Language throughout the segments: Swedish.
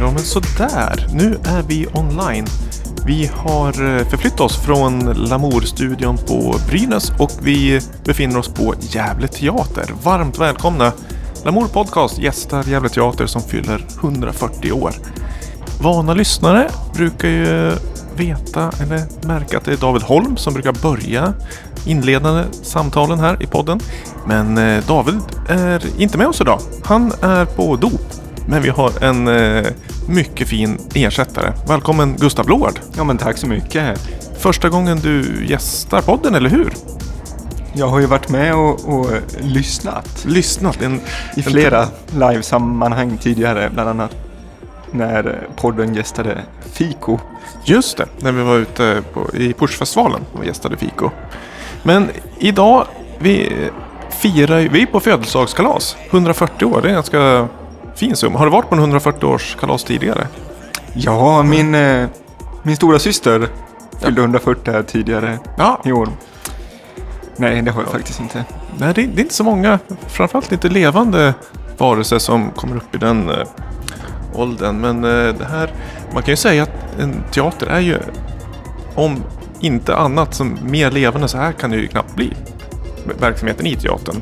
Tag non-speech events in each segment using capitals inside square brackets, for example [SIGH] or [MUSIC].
Ja men sådär, nu är vi online. Vi har eh, förflyttat oss från Lamour-studion på Brynäs och vi befinner oss på Gävle Teater. Varmt välkomna! Lamour Podcast gästar Gävle Teater som fyller 140 år. Vana lyssnare brukar ju veta eller märka att det är David Holm som brukar börja inledande samtalen här i podden. Men eh, David är inte med oss idag. Han är på dop. Men vi har en eh, mycket fin ersättare. Välkommen Gustav Blåard. Ja men tack så mycket. Första gången du gästar podden, eller hur? Jag har ju varit med och, och lyssnat Lyssnat. En, i flera livesammanhang tidigare. Bland annat när podden gästade Fiko. Just det, när vi var ute på, i Pushfestivalen och gästade Fiko. Men idag, vi firar vi är på födelsedagskalas. 140 år, det är en ganska fin summa. Har du varit på en 140-årskalas tidigare? Ja, min, eh, min stora syster fyllde 140 här tidigare Ja, i år. Nej, det har jag faktiskt inte. nej, det, det är inte så många, framförallt inte levande varelser som kommer upp i den eh, åldern. Men eh, det här, man kan ju säga att en teater är ju, om inte annat, som mer levande så här kan det ju knappt bli. Verksamheten i teatern.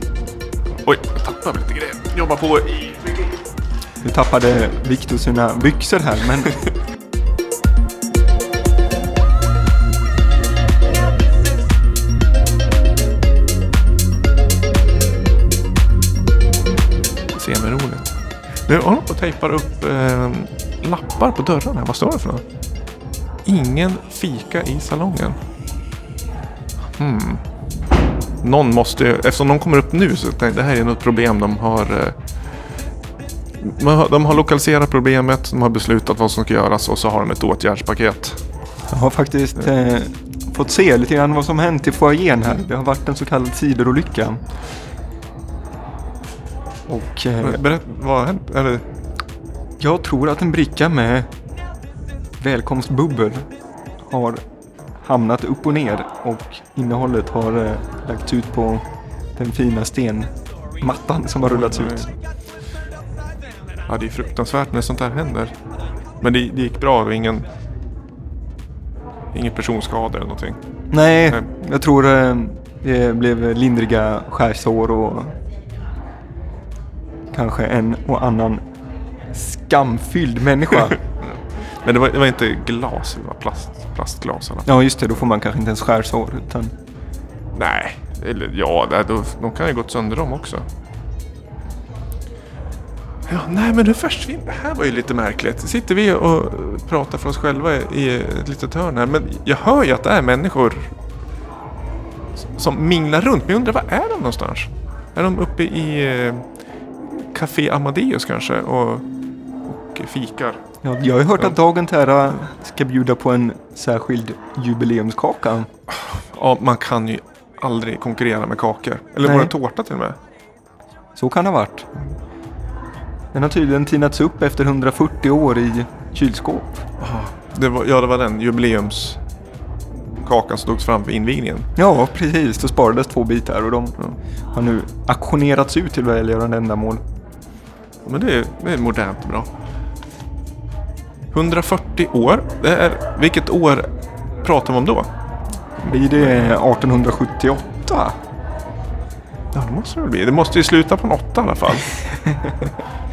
Oj, jag tappade lite grejer. Jobbar på i... Nu tappade Viktor sina byxor här, men [LAUGHS] Semiroligt. Nu håller på och tejpar upp eh, lappar på dörrarna. Vad står det för något? Ingen fika i salongen. Hmm. Någon måste eftersom de kommer upp nu så tänkte jag det här är något problem de har. Eh, har- de har lokaliserat problemet, de har beslutat vad som ska göras och så har de ett åtgärdspaket. jag har faktiskt eh, fått se lite grann vad som hänt i foajén här. Det har varit en så kallad siderolycka. Och eh, Berätta, vad har hänt? Eller, Jag tror att en bricka med välkomstbubbel har hamnat upp och ner och innehållet har eh, lagts ut på den fina stenmattan som har rullats ut. Ja, det är fruktansvärt när sånt här händer. Men det, det gick bra, det var ingen, ingen personskada eller någonting. Nej, Nej. jag tror eh, det blev lindriga skärsår och kanske en och annan skamfylld människa. [LAUGHS] Men det var, det var inte glas, det var plast, plastglas. Eller? ja, just det, då får man kanske inte ens skärsår utan Nej, eller ja, då, de kan ju gått sönder dem också. Ja, nej men nu försvinner det. här var ju lite märkligt. Sitter vi och pratar för oss själva i ett litet hörn här. Men jag hör ju att det är människor som minglar runt. Men jag undrar, var är de någonstans? Är de uppe i eh, Café Amadeus kanske och, och fikar? Ja, jag har ju hört att Dagen ära ska bjuda på en särskild jubileumskaka. Ja, man kan ju aldrig konkurrera med kakor. Eller Nej. var det tårta till och med? Så kan det ha varit. Den har tydligen tinats upp efter 140 år i kylskåp. Det var, ja, det var den jubileumskakan som togs fram för invigningen. Ja, precis. Då sparades två bitar och de har nu auktionerats ut till välgörande ändamål. Men det är, det är modernt och bra. 140 år. Det är, vilket år pratar vi om då? Blir det 1878? Ja, det måste det väl bli. Det måste ju sluta på en åtta i alla fall. [LAUGHS]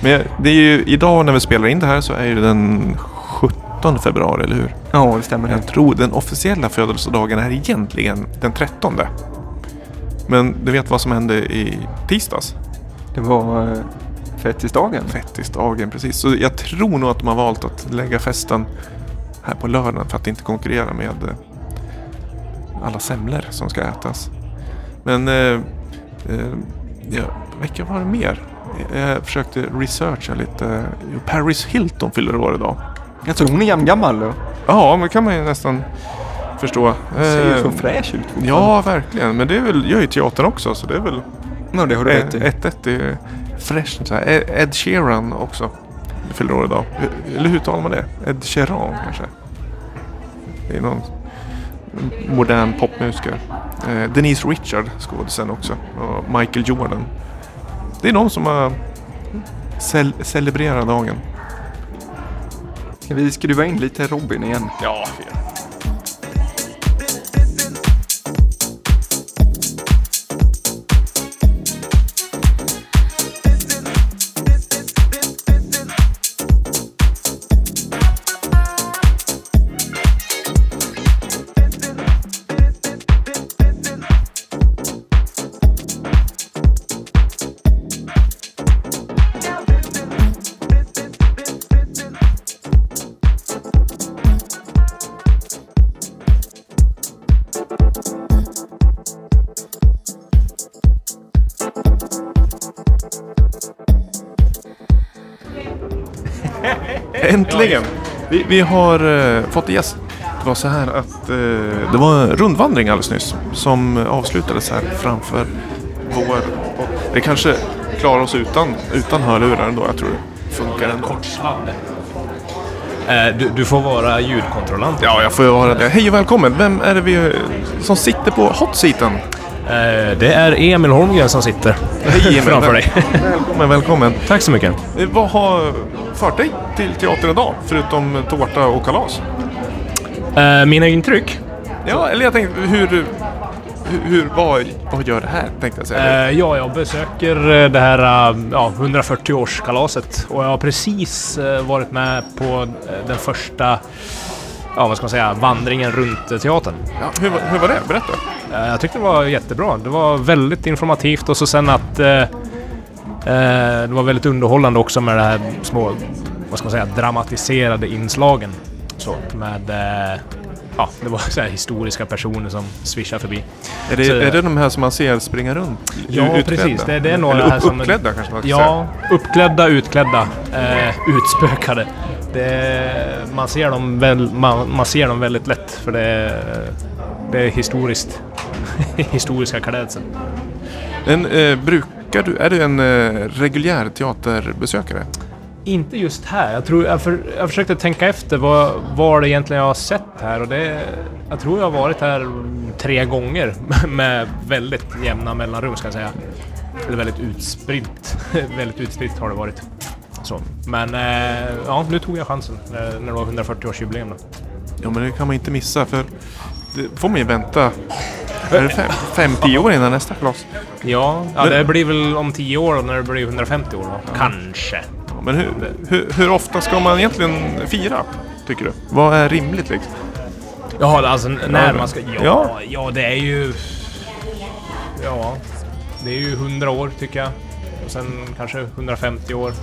Men det är ju idag när vi spelar in det här så är det den 17 februari, eller hur? Ja, det stämmer. Jag tror den officiella födelsedagen är egentligen den 13. Men du vet vad som hände i tisdags? Det var eh, fettisdagen. Fettisdagen, precis. Så jag tror nog att de har valt att lägga festen här på lördagen för att inte konkurrera med eh, alla semlor som ska ätas. Men eh, eh, ja, vilka var det mer? Jag försökte researcha lite. Paris Hilton fyller år idag. Jag tror hon är jämngammal då. Ja, men kan man ju nästan förstå. Ser ju Eh, så fräsch ut. Ja, verkligen. Men det är väl, gör ju teatern också så det är väl ja, det har du rätt i. 1-1 det är fräscht. Ed Sheeran också. Fyller år idag. Eller hur talar man det? Ed Sheeran kanske? Det är någon modern popmusiker. Eh, Denise Richard, skådisen också. Och Michael Jordan. Det är någon som har cel celebrerat dagen. Ska vi skruva in lite Robin igen? Ja, Äntligen! Vi, vi har uh, fått en gäst. Det var så här att uh, det var en rundvandring alldeles nyss som avslutades här framför vår... Det kanske klarar oss utan, utan hörlurar ändå. Jag tror det funkar ändå. Kortsladd. Eh, du, du får vara ljudkontrollant. Ja, jag får vara det. Hej och välkommen! Vem är det vi som sitter på hotseaten? Eh, Det är Emil Holmgren som sitter Hej Emil! framför dig. Välkommen, välkommen! Tack så mycket. Eh, Vad har fört dig till teatern idag? Förutom tårta och kalas? Eh, Mina intryck? Ja, eller jag tänkte hur... Hur, vad, vad gör det här? Tänkte jag säga. Eh, Ja, jag besöker eh, det här eh, ja, 140-årskalaset och jag har precis eh, varit med på eh, den första Ja, vad ska man säga? Vandringen runt eh, teatern. Ja, hur, var- hur var det? Berätta. Eh, Jag tyckte det var jättebra. Det var väldigt informativt och så sen att eh, eh, det var väldigt underhållande också med det här små, vad ska man säga, dramatiserade inslagen. Så med, eh, ja, det var så historiska personer som svischar förbi. Är det, Så- är det de här som man ser springa runt? Ja, utklädda? precis. Det- det är några Eller här upp, som- uppklädda kanske man ska Ja, uppklädda, utklädda, eh, utspökade. Det, man, ser dem väl, man, man ser dem väldigt lätt för det, det är historiskt. [LAUGHS] historiska klädseln. Men, eh, brukar du... Är du en eh, reguljär teaterbesökare? Inte just här. Jag, tror, jag, för, jag försökte tänka efter vad, vad det egentligen jag har sett här och det... Jag tror jag har varit här tre gånger [LAUGHS] med väldigt jämna mellanrum ska jag säga. Eller väldigt utspritt. [LAUGHS] väldigt utspritt har det varit. Så. Men eh, ja, nu tog jag chansen när, när det var 140-årsjubileum. då. Ja, men det kan man inte missa för det får man ju vänta... Är det fem, [LAUGHS] fem tio år innan nästa kalas? Ja, ja, det blir väl om 10 år när det blir 150 år då. Kanske. Ja, Men hur, hur, hur ofta ska man egentligen fira? Tycker du? Vad är rimligt liksom? Ja, alltså när man ska... Ja, Ja. ja. det är ju... Ja, det är ju 100 år tycker jag. Och sen kanske 150 år.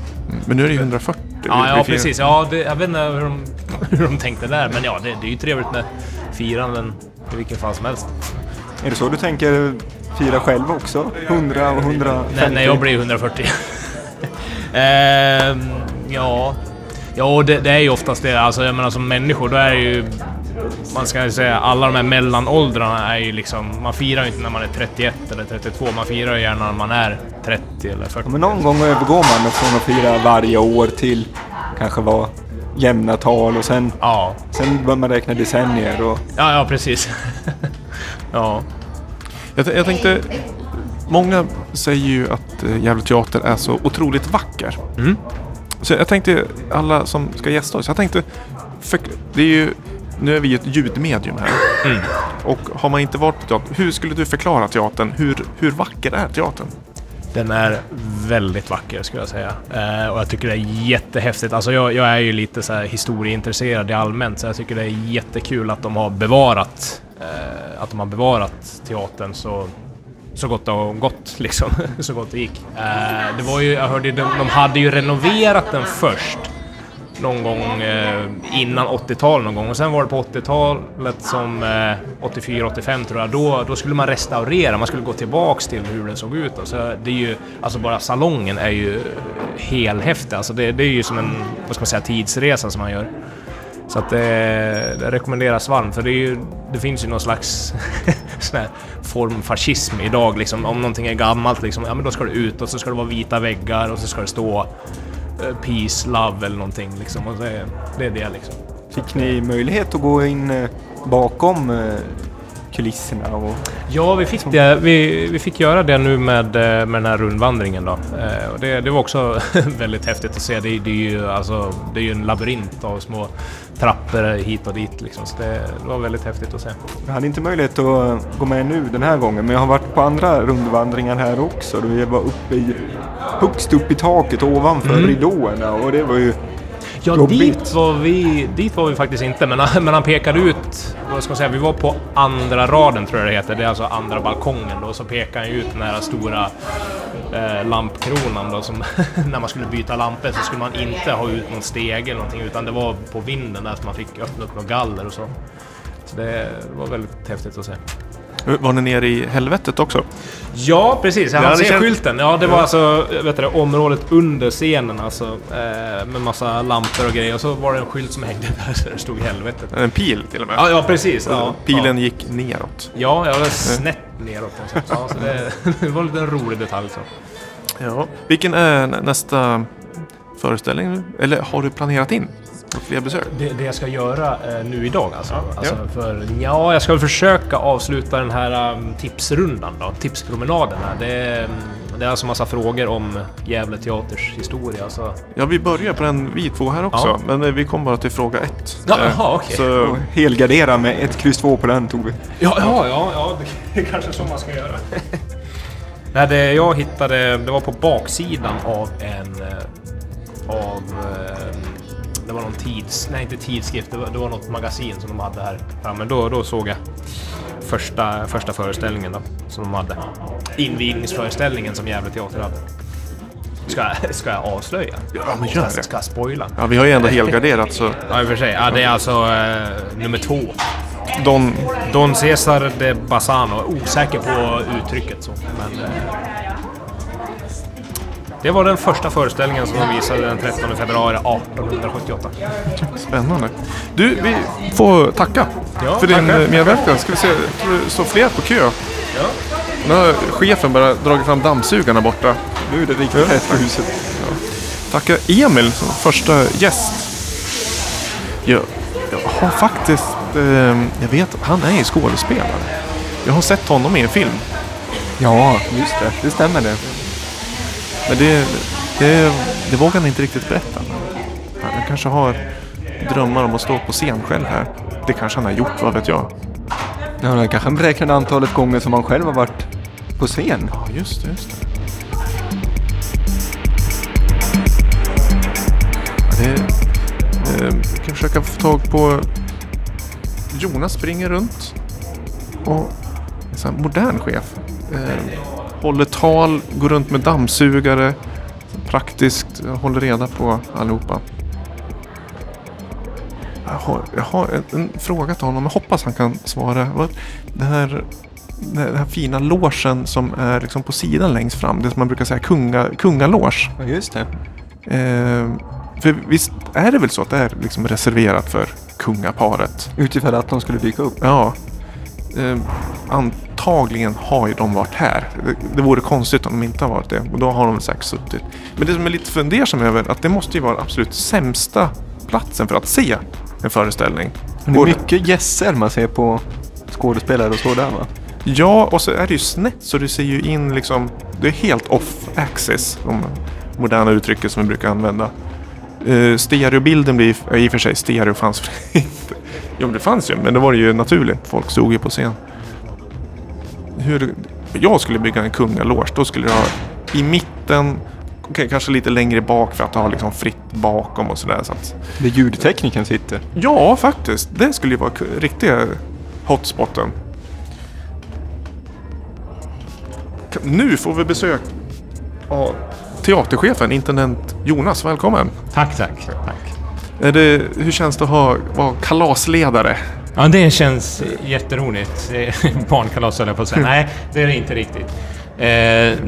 Men nu är det ju 140. Ja, ja precis. Ja, det, jag vet inte hur de, [LAUGHS] hur de tänkte där, men ja, det, det är ju trevligt med firanden i vilken fall som helst. Är det så du tänker fira själv också? 100 och 150? När, när jag blir 140. [LAUGHS] Ehm, ja, ja det, det är ju oftast det. Alltså jag menar som människor, då är det ju... Man ska ju säga, alla de här mellanåldrarna är ju liksom... Man firar ju inte när man är 31 eller 32, man firar ju gärna när man är 30 eller 40. Ja, men någon gång övergår man från att fira varje år till kanske vara jämna tal och sen, Ja, sen börjar man räkna decennier och ja, ja precis. [LAUGHS] ja. Jag, jag tänkte... Många säger ju att eh, Gävle Teater är så otroligt vacker. Mm. Så jag tänkte, alla som ska gästa oss, jag tänkte... För, det är ju, nu är vi ju ett ljudmedium här. Mm. Och har man inte varit på teater, hur skulle du förklara teatern? Hur, hur vacker är teatern? Den är väldigt vacker skulle jag säga. Eh, och jag tycker det är jättehäftigt. Alltså jag, jag är ju lite så här historieintresserad i allmänt så jag tycker det är jättekul att de har bevarat eh, att de har bevarat teatern så, så gott det har gått [LAUGHS] liksom. så gott det gick. Eh, det var ju, jag hörde de, de hade ju renoverat den först någon gång eh, innan 80-talet någon gång och sen var det på 80-talet som eh, 84-85 tror jag, då, då skulle man restaurera, man skulle gå tillbaks till hur den såg ut. då. Så det är ju, alltså bara salongen är ju helhäftig, alltså det, det är ju som en, vad ska man säga, tidsresa som man gör. Så att eh, det, det rekommenderas varmt, för det, är ju, det finns ju någon slags [LAUGHS] sån här formfascism idag liksom. Om någonting är gammalt liksom, ja men då ska det ut och så ska det vara vita väggar och så ska det stå Eh, peace, Love eller någonting liksom. Och det, det är det liksom. fick ni möjlighet att gå in eh, bakom eh, kulisserna och... Ja, vi fick, det, vi, vi fick göra det nu med, eh, med den här rundvandringen då. Eh, och det, det var också [LAUGHS] väldigt häftigt att se. Det, det, är ju, alltså, det är ju en labyrint av små trappor hit och dit liksom. Så det, det var väldigt häftigt att se. Jag hade inte möjlighet att gå med nu den här gången, men jag har varit på andra rundvandringar här också. Vi var uppe i, högst upp i taket ovanför Mm. ridåerna och det var ju Ja, Jobbigt. dit var, vi, dit var vi faktiskt inte, men, han- men han pekade ut, vad ska man säga, vi var på andra raden tror jag det heter, det är alltså andra balkongen då, så pekade han ut den här stora eh, lampkronan då, som [LAUGHS] när man skulle byta lampor så skulle man inte ha ut någon stege eller någonting, utan det var på vinden där som man fick öppna upp något galler och så. Så det var väldigt häftigt att se. Var ni nere i helvetet också? Ja, precis. Ja, Han det ser känns- skylten. Ja, det var alltså vet du, det, området under scenen alltså. Eh, med massa lampor och grejer. Och så var det en skylt som hängde [LAUGHS] där det stod helvetet. En pil till och med. Ja, ja precis. Ja, Pilen gick neråt. Ja, ja, det var snett neråt. sätt. Ja, så det, [LAUGHS] det var en liten rolig detalj så. Ja. Vilken är nä- nästa föreställning? Eller har du planerat in något fler besök? Det, det jag ska göra eh, nu idag alltså. alltså ja. För, ja, jag ska väl försöka avsluta den här um, tipsrundan då. Tipspromenaden här. Det, är, mm, det är alltså massa frågor om Gävle Teaters historia. Så. Ja, vi börjar på den vi två här också. Ja. Men eh, vi kom bara till fråga ett. Ja, Eh, jaha, okej. Så, och helgardera med ett kryss två på den tog vi. Ja, ja, ja, ja det [LAUGHS] är kanske så man ska göra. [LAUGHS] Nej, det jag hittade, det var på baksidan av en... eh, Av... Det var någon tids... Nej, inte tidskrift. Det var, det var något magasin som de hade här framme. Då, då såg jag första, första föreställningen då, som de hade. Invigningsföreställningen som Gävle Teater hade. Ska, jag- ska jag avslöja? Ja, men gör det. ska jag spoila? ja, vi har ju ändå helgarderat så Ja, i och för sig. Ja, det är alltså eh, nummer två. Don... Don Cesar de Bassano, osäker på uttrycket så. Men, eh, det var den första föreställningen som de visade den 13 februari 1878. Spännande. Du, vi får tacka Ja, för din tackar. medverkan. Ska vi se, jag tror det står fler på kö. Ja. Nu har chefen bara dragit fram dammsugarna borta. Nu är det riktigt hett på huset. Tacka Emil som första gäst. Jag, jag har faktiskt... Eh, jag vet att han är ju skådespelare. Jag har sett honom i en film. Ja, just det. Det stämmer det. Men det, det, det vågar han inte riktigt berätta. Han kanske har drömmar om att stå på scen själv här. Det kanske han har gjort, vad vet jag. Ja, det kanske han beräknade antalet gånger som han själv har varit på scen. Ja, just det. Just det. Det eh, vi kan försöka få tag på... Jonas springer runt. Och är så här modern chef. Eh, håller tal, går runt med dammsugare. Praktiskt, håller reda på allihopa. Jag har, jag har en, en fråga till honom. Jag hoppas han kan svara. Det här den här fina låsen som är liksom på sidan längst fram. Det som man brukar säga kunga, kungalås. Ja, just det. Eh, för visst är det väl så att det är liksom reserverat för kungaparet? Utifrån att de skulle dyka upp. Ja. Eh, antagligen har ju de varit här. Det, det vore konstigt om de inte har varit det. Och då har de säkert suttit. Men det som är lite fundersam över att det måste ju vara absolut sämsta platsen för att se en föreställning. Men det är mycket gässer man ser på skådespelare och så där va? Ja, och så är det ju snett så du ser ju in liksom... Det är helt off-axis, de moderna uttrycket som vi brukar använda. Uh, stereobilden blir i och för sig, stereo fanns [LAUGHS] inte. Jo, det fanns ju, men det var ju naturligt. Folk stod ju på scen. Hur, jag skulle bygga en kungalås, då skulle jag ha i mitten, okej, kanske lite längre bak för att ha liksom fritt bakom och sådär. Så att, Där ljudtekniken sitter. Ja, faktiskt. Det skulle ju vara riktiga hotspoten. Nu får vi besök av teaterchefen, intendent Jonas. Välkommen! Tack, tack. tack. Är det, hur känns det att ha, vara kalasledare? Ja, det känns jätteroligt. [LAUGHS] Barnkalas höll jag på att säga. Nej, det är det inte riktigt. Eh,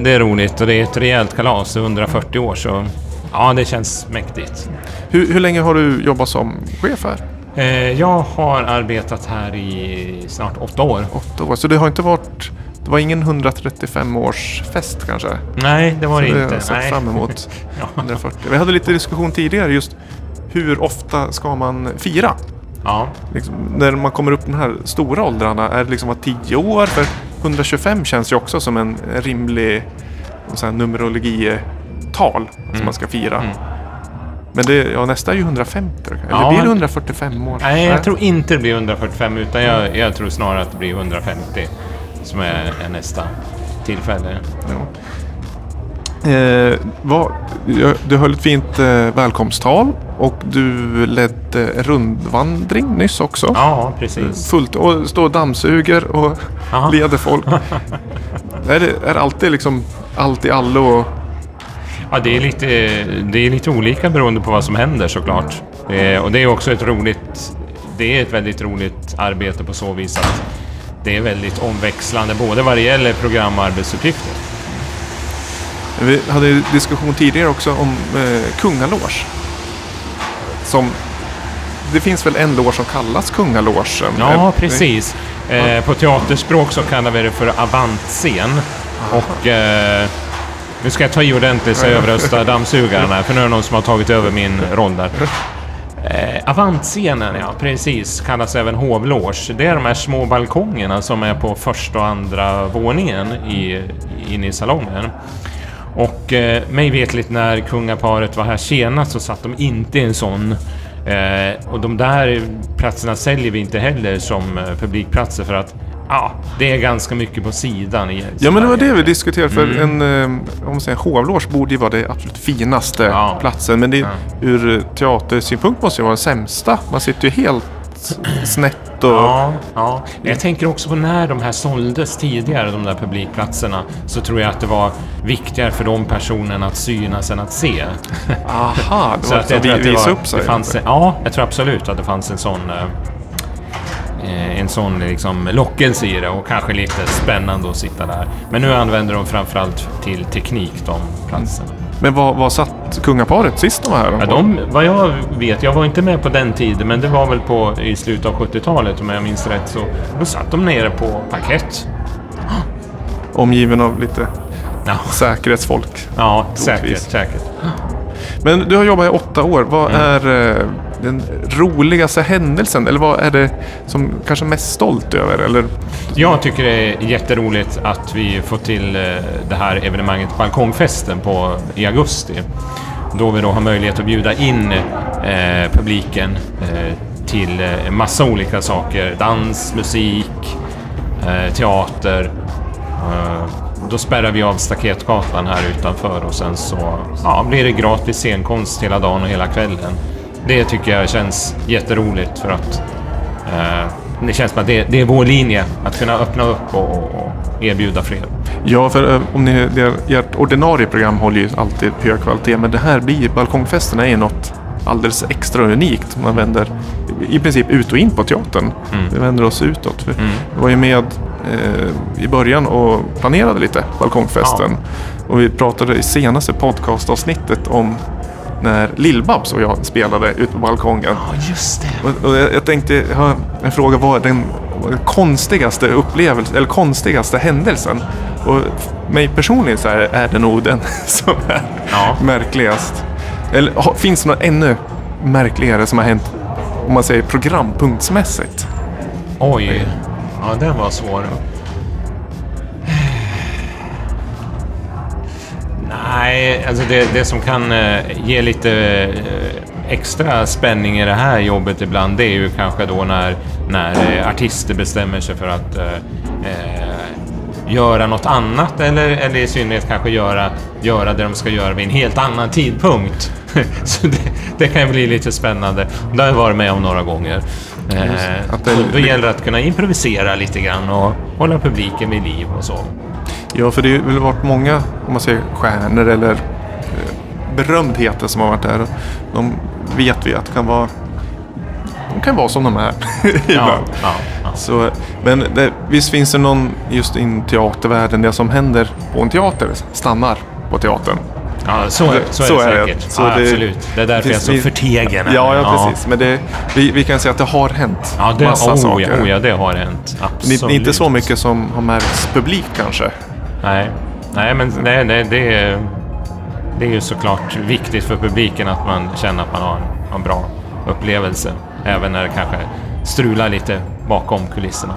det är roligt och det är ett rejält kalas, 140 år, så ja, det känns mäktigt. Hur, hur länge har du jobbat som chef här? Eh, jag har arbetat här i snart åtta år. Åtta år. Så det har inte varit... Det var ingen 135 års fest kanske? Nej, det var det Så har inte. sett Nej. fram emot. [LAUGHS] Ja. 140. Vi hade lite diskussion tidigare just hur ofta ska man fira Ja. Liksom, när man kommer upp i de här stora åldrarna, är det liksom var 10 år? För 125 känns ju också som en rimlig så numerologital som man ska fira. Mm. Men det, ja, nästa är ju 150. Eller Ja. blir det 145 år? Nej, jag tror inte det blir 145 utan jag, jag tror snarare att det blir 150 som är, är nästa tillfälle. Ja. Eh, ja, du höll ett fint eh, välkomsttal och du ledde rundvandring nyss också. Ja, precis. Fullt, och står och dammsuger och Ja. leder folk. [LAUGHS] är, det, är alltid liksom allt i allo? Och, Ja, det är, lite, det är lite olika beroende på vad som händer såklart. Eh, och det är också ett roligt... Det är ett väldigt roligt arbete på så vis att det är väldigt omväxlande både vad det gäller program och arbetsuppgifter. vi hade diskussion tidigare också om eh, kungaloge. Som, det finns väl en loge som kallas kungalogen? Ja, Eh, precis. Eh, på teaterspråk så kallar vi det för avantscen. Och eh, nu ska jag ta i ordentligt så jag överröstar dammsugaren här, för nu är det någon som har tagit över min roll där. [LAUGHS] Eh, avantscenen, ja precis, kallas även hovloge. Det är de här små balkongerna som är på första och andra våningen i, inne i salongen. Och eh, mig vetligt när kungaparet var här senast så satt de inte i en sån. Eh, och de där platserna säljer vi inte heller som eh, publikplatser för att ja, det är ganska mycket på sidan. I Ja men det var det vi diskuterade. För Mm. en, eh, om man säger hovloge borde ju vara det absolut finaste Ja. platsen. Men det, Ja. ur teatersynpunkt måste det vara den sämsta. Man sitter ju helt snett och... Ja, ja. Jag tänker också på när de här såldes tidigare, de där publikplatserna, så tror jag att det var viktigare för de personerna att synas än att se. Aha, det Så var att så jag tror att det, visa var, upp sig. det fanns Ja, jag tror absolut att det fanns en sån eh, en sån liksom lockelse i det och kanske lite spännande att sitta där. Men nu använder de framförallt till teknik, de platserna. Men vad, vad satt kungaparet sist de var här? Ja, de, vad jag vet, jag var inte med på den tiden, men det var väl på i slutet av 70-talet om jag minns rätt, så då satt de nere på parkett. Omgiven av lite Ja, säkerhetsfolk. ja Troligtvis. säkert, säkert. Men du har jobbat i åtta år. Vad Mm. är eh, den roligaste händelsen? Eller vad är det som kanske mest stolt över? Eller? Jag tycker det är jätteroligt att vi får till eh, det här evenemanget Balkongfesten på, i augusti. Då vi då har möjlighet att bjuda in eh, publiken eh, till eh, en massa olika saker. Dans, musik, eh, teater. Eh, då spärrar vi av Staketgatan här utanför och sen så ja, blir det gratis scenkonst hela dagen och hela kvällen. Det tycker jag känns jätteroligt för att Eh, det känns som att det, det är vår linje, att kunna öppna upp och, och, erbjuda fler. Ja, för eh, om ni, ert ordinarie program håller ju alltid hög kvalitet. Men det här blir, balkongfesterna är något alldeles extra unikt. Man vänder i princip ut och in på teatern. Mm. Vi vänder oss utåt. Vi var ju med eh, i början och planerade lite balkongfesten. Och vi pratade i senaste podcastavsnittet om när Lill-Babs och jag spelade ute på balkongen. Ja, just det. Och, och jag, jag tänkte ha en fråga. Vad är den konstigaste upplevelsen, eller konstigaste händelsen? Och mig personligen så är, är det nog den [LAUGHS] som är Ja. märkligast. Eller ha, finns det något ännu märkligare som har hänt om man säger programpunktsmässigt? Oj. Ja, den var svår. Nej, alltså det, det som kan eh, ge lite eh, extra spänning i det här jobbet ibland, det är ju kanske då när, när eh, artister bestämmer sig för att eh, göra något annat eller, eller i synnerhet kanske göra, göra det de ska göra vid en helt annan tidpunkt. [LAUGHS] Så det, det kan ju bli lite spännande. Det har jag varit med om några gånger. Eh, det- då gäller det att kunna improvisera lite grann och hålla publiken vid liv och så. Ja, för det har väl varit många, om man säger stjärnor eller eh, berömdheter som har varit där. De vet vi att det kan vara de kan vara som de är [LAUGHS] Ja, ibland. ja, ja. Så, men det, visst finns det någon just i teatervärlden, det som händer på en teater stannar på teatern. ja så, är, så, Så är är det det. säkert. Så ja, det- absolut. Det är därför jag är så vi- förtegen. Ja, ja, precis. Men det, vi, vi kan säga att det har hänt Ja, det, massa oh, saker. ja, oh, ja, det har hänt. Det Absolut. är inte så mycket som har märkts publikt kanske. Nej, nej men nej, nej, det, är, det är ju såklart viktigt för publiken att man känner att man har en, en bra upplevelse. Även när det kanske strular lite bakom kulisserna.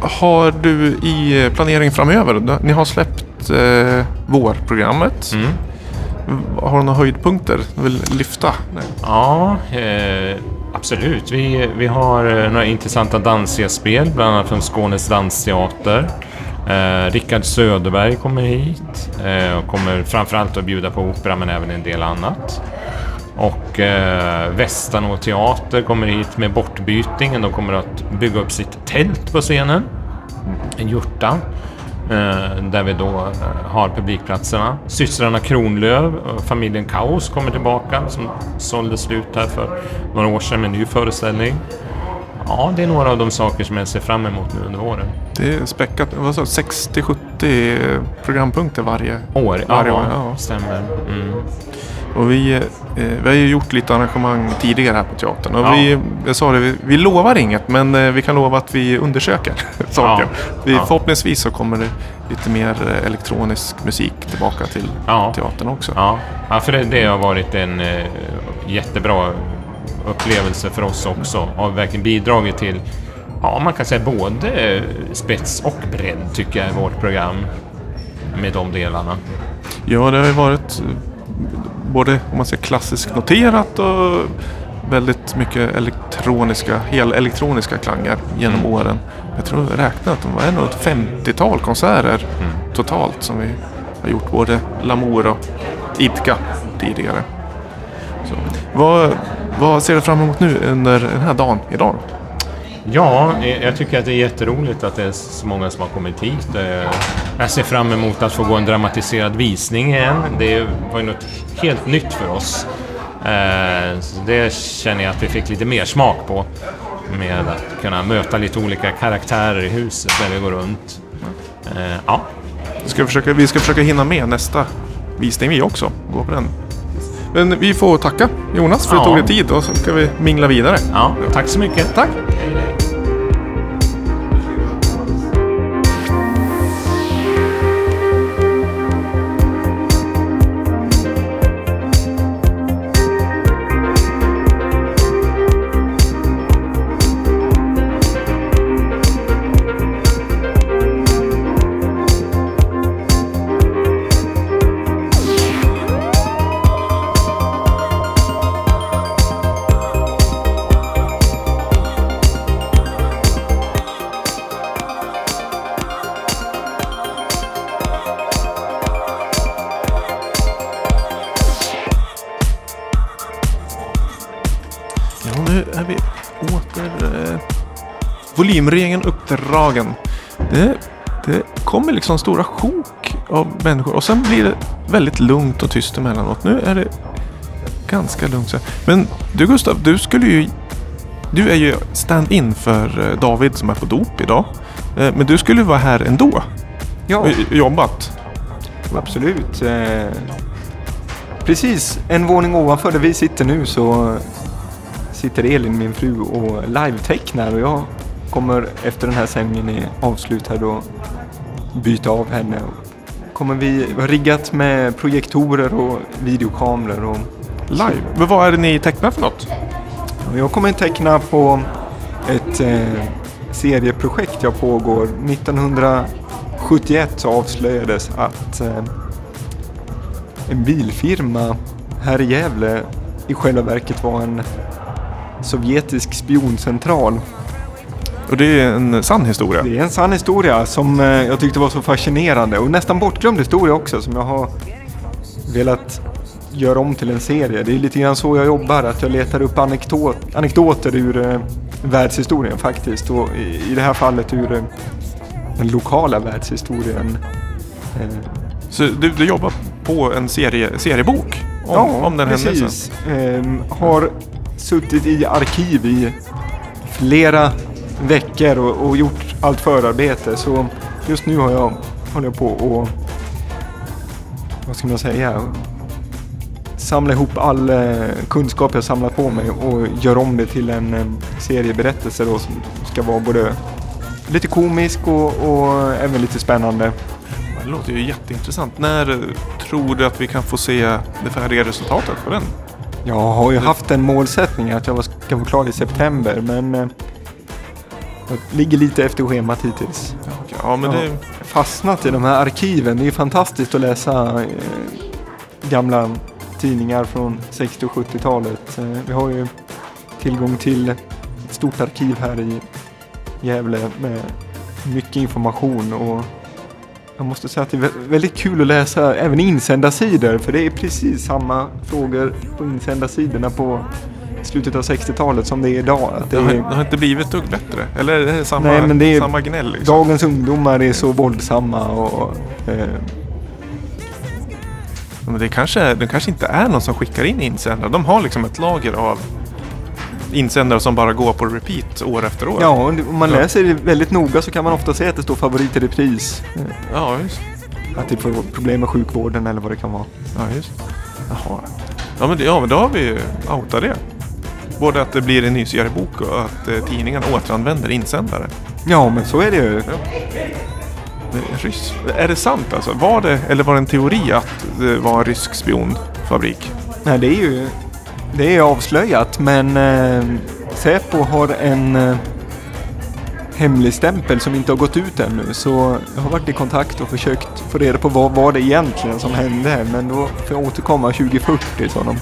Har du i planering framöver, ni har släppt eh, vårprogrammet. Mm. Har du några höjdpunkter du vill lyfta? Nej. Ja, eh, absolut. Vi, vi har eh, några intressanta dansgästspel, bland annat från Skånes dansteater. Eh, Rickard Söderberg kommer hit eh, och kommer framförallt att bjuda på opera men även en del annat. Och eh, Västanå teater kommer hit med Bortbytingen. De kommer att bygga upp sitt tält på scenen. En jurta. Eh, där vi då eh, har publikplatserna. Systrarna Kronlöv och familjen Kaos kommer tillbaka som sålde slut här för några år sedan med en ny föreställning. Ja, det är några av de saker som jag ser fram emot nu under våren. Det är späckat. Vad sa du? 60-70 programpunkter varje. År? Varje ja, år, ja. stämmer. Mm. Och vi, eh, vi har ju gjort lite arrangemang tidigare här på teatern. Och Ja. vi, jag sa det, vi, vi lovar inget men eh, vi kan lova att vi undersöker [LAUGHS] saker. Vi, Ja. Förhoppningsvis så kommer det lite mer eh, elektronisk musik tillbaka till Ja. teatern också. Ja, ja för det, det har varit en eh, jättebra upplevelse för oss också. Har verkligen bidragit till, ja man kan säga både spets och bredd tycker jag i vårt program. Med de delarna. Ja, det har ju varit eh, både om man säger klassiskt noterat och väldigt mycket elektroniska, helelektroniska klanger genom Mm. åren. Jag tror jag räknade att det var ändå ett 50-tal konserter Mm. totalt som vi har gjort. Både Lamour och Idka tidigare. Så, vad, vad ser du fram emot nu under den här dagen idag? Ja, eh, jag tycker att det är jätteroligt att det är så många som har kommit hit. Eh, Jag ser fram emot att få gå en dramatiserad visning igen. Det var ju något helt nytt för oss. Eh, Så det känner jag att vi fick lite mer smak på. Med att kunna möta lite olika karaktärer i huset när vi går runt. Ja, Vi ska försöka, vi ska försöka hinna med nästa visning vi också. Gå på den. Men vi får tacka Jonas för att du Ja. tog dig tid och så ska vi mingla vidare. ja tack så mycket. Tack! Volymregeln uppdragen. Det, det kommer liksom stora sjok av människor och sen blir det väldigt lugnt och tyst emellanåt. Nu är det ganska lugnt. Men du Gustav, du skulle ju... Du är ju stand-in för eh, David som är på dop idag. Eh, Men du skulle vara här ändå Ja, och jobbat. absolut. Eh, Precis en våning ovanför där vi sitter nu så sitter Elin, min fru, och live-tecknar och jag kommer efter den här sändningen är här då byta av henne. Kommer vi riggat med projektorer och videokameror och Live. Men vad är det ni tecknar för något? jag kommer teckna på ett eh, serieprojekt jag pågår. 1971 så avslöjades att eh, en bilfirma här i Gävle i själva verket var en sovjetisk spioncentral. Och det är en sann historia. Det är en sann historia som eh, jag tyckte var så fascinerande och nästan bortglömd historia också som jag har velat göra om till en serie. Det är lite grann så jag jobbar, att jag letar upp anekdot, anekdoter ur eh, världshistorien faktiskt och i, i det här fallet ur eh, den lokala världshistorien. Eh, Så du, du jobbar på en serie, seriebok om, om den händelsen? precis. Ehm, har suttit i arkiv i flera veckor och, och gjort allt förarbete. Så just nu har jag, håller jag på och vad ska man säga? Samla ihop all eh, kunskap jag samlat på mig och gör om det till en eh, serieberättelse då som ska vara både lite komisk och, och även lite spännande. Det låter ju jätteintressant. När tror du att vi kan få se det färdiga resultatet på den? Jag har ju haft en målsättning att jag ska vara klar i september, men eh, jag ligger lite efter schemat hittills. Okej, Ja, men Ja. det... Fastnat i de här arkiven. Det är fantastiskt att läsa eh, gamla tidningar från 60 och 70-talet. Eh, vi har ju tillgång till ett stort arkiv här i Gävle med mycket information och jag måste säga att det är vä- väldigt kul att läsa även insändarsidor för det är precis samma frågor på insändarsidorna på slutet av 60-talet som det är idag. Det Det har, är, det har inte blivit dugg bättre. Eller är det samma, Nej, men det är- samma gnäll liksom? dagens ungdomar är så våldsamma och eh, Men det kanske, det kanske inte är någon som skickar in insändare. De har liksom ett lager av insändare som bara går på repeat år efter år. Ja, om man läser det väldigt noga så kan man ofta se att det står favorit i repris. Ja just. Att det får problem med sjukvården eller vad det kan vara. Ja, just. Jaha. Ja, men, det- ja, men då har vi ju outat det. Både att det blir en ny seriebok och att eh, tidningen återanvänder insändare. Ja, men så är det ju. Är, rysk. är det sant alltså? Var det, eller var det en teori att det var en rysk spionfabrik? Nej, det är ju det är avslöjat, men eh, Säpo har en eh, hemlig stämpel som inte har gått ut ännu. Så jag har varit i kontakt och försökt få reda på vad var det egentligen som hände. Men då får jag återkomma 2040, sa de.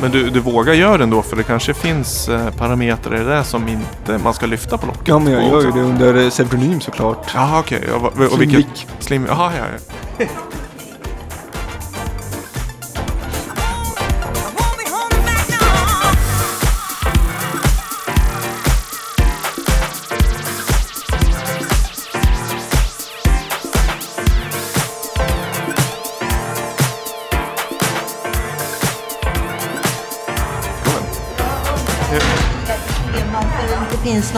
Men du, du vågar göra det ändå för det kanske finns eh, parametrar i det som inte man ska lyfta på locket. Ja, men jag gör ju det under pseudonym såklart. Jaha okej. Va- och Slim vilket... Slim... Jaha, ja, ja.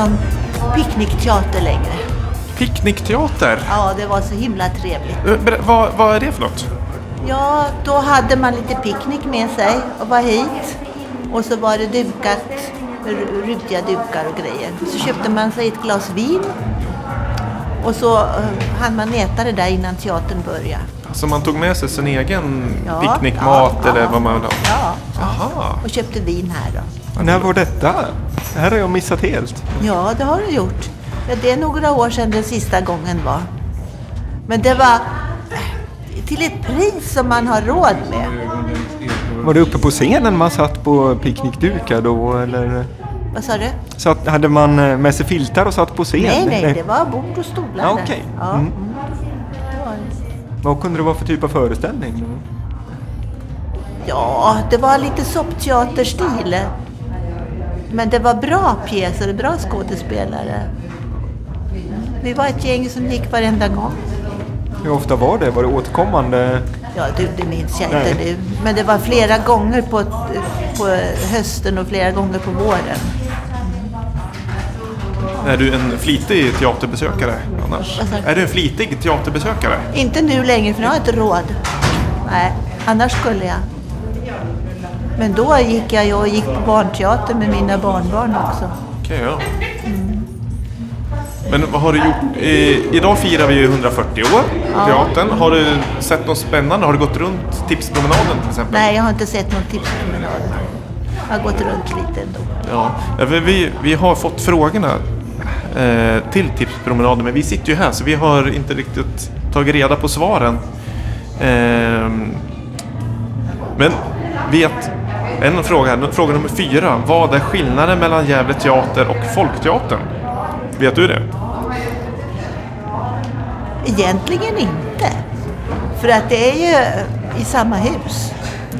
Någon picknickteater längre. Picknickteater. Ja, det var så himla trevligt. Eh, ber- Vad, vad är det för något? Ja, då hade man lite picknick med sig och var hit. Och så var det dukat, rutiga dukar och grejer. Så köpte man sig ett glas vin. Och så uh, hann man äta det där innan teatern började. Så man tog med sig sin egen Ja, picknickmat ja, eller ja. vad man vill ha? Ja, Jaha. och köpte vin här då. När var detta? Det här har jag missat helt. Ja, det har du gjort. Ja, det är några år sedan den sista gången var. Men det var eh, till ett pris som man har råd med. Var det uppe på scenen man satt på picknickdukar då eller? Vad sa du? Satt, hade man eh, med sig filtar och satt på scen? Nej, nej, det var bord och stolar där. okej. Ja, Mm. mm. Vad kunde det vara för typ av föreställning? Ja, det var lite soppteaterstil. Men det var bra pjäser och bra skådespelare. Vi var ett gäng som gick varenda gång. Hur ofta var det? Var det återkommande? Ja, du, det minns jag inte Nej. nu. Men det var flera gånger på, på hösten och flera gånger på våren. Är du en flitig teaterbesökare annars? Är du en flitig teaterbesökare? Inte nu längre, för nu har jag inte råd. Nej, annars skulle jag. Men då gick jag och gick på barnteater med mina barnbarn också. Okej, ja. Men vad har du gjort? Eh, idag firar vi ju 140 år, teatern. Har du sett något spännande? Har du gått runt Tipspromenaden till exempel? Nej, jag har inte sett någon tipspromenad. Jag har gått runt lite ändå. Ja, ja, vi, vi har fått frågorna eh, till Tipspromenaden, men vi sitter ju här så vi har inte riktigt tagit reda på svaren. Ehm, men vet, en fråga här, fråga nummer fyra. Vad är skillnaden mellan Gävle Teater och Folkteatern? Vet du det? Egentligen inte. För att det är ju i samma hus.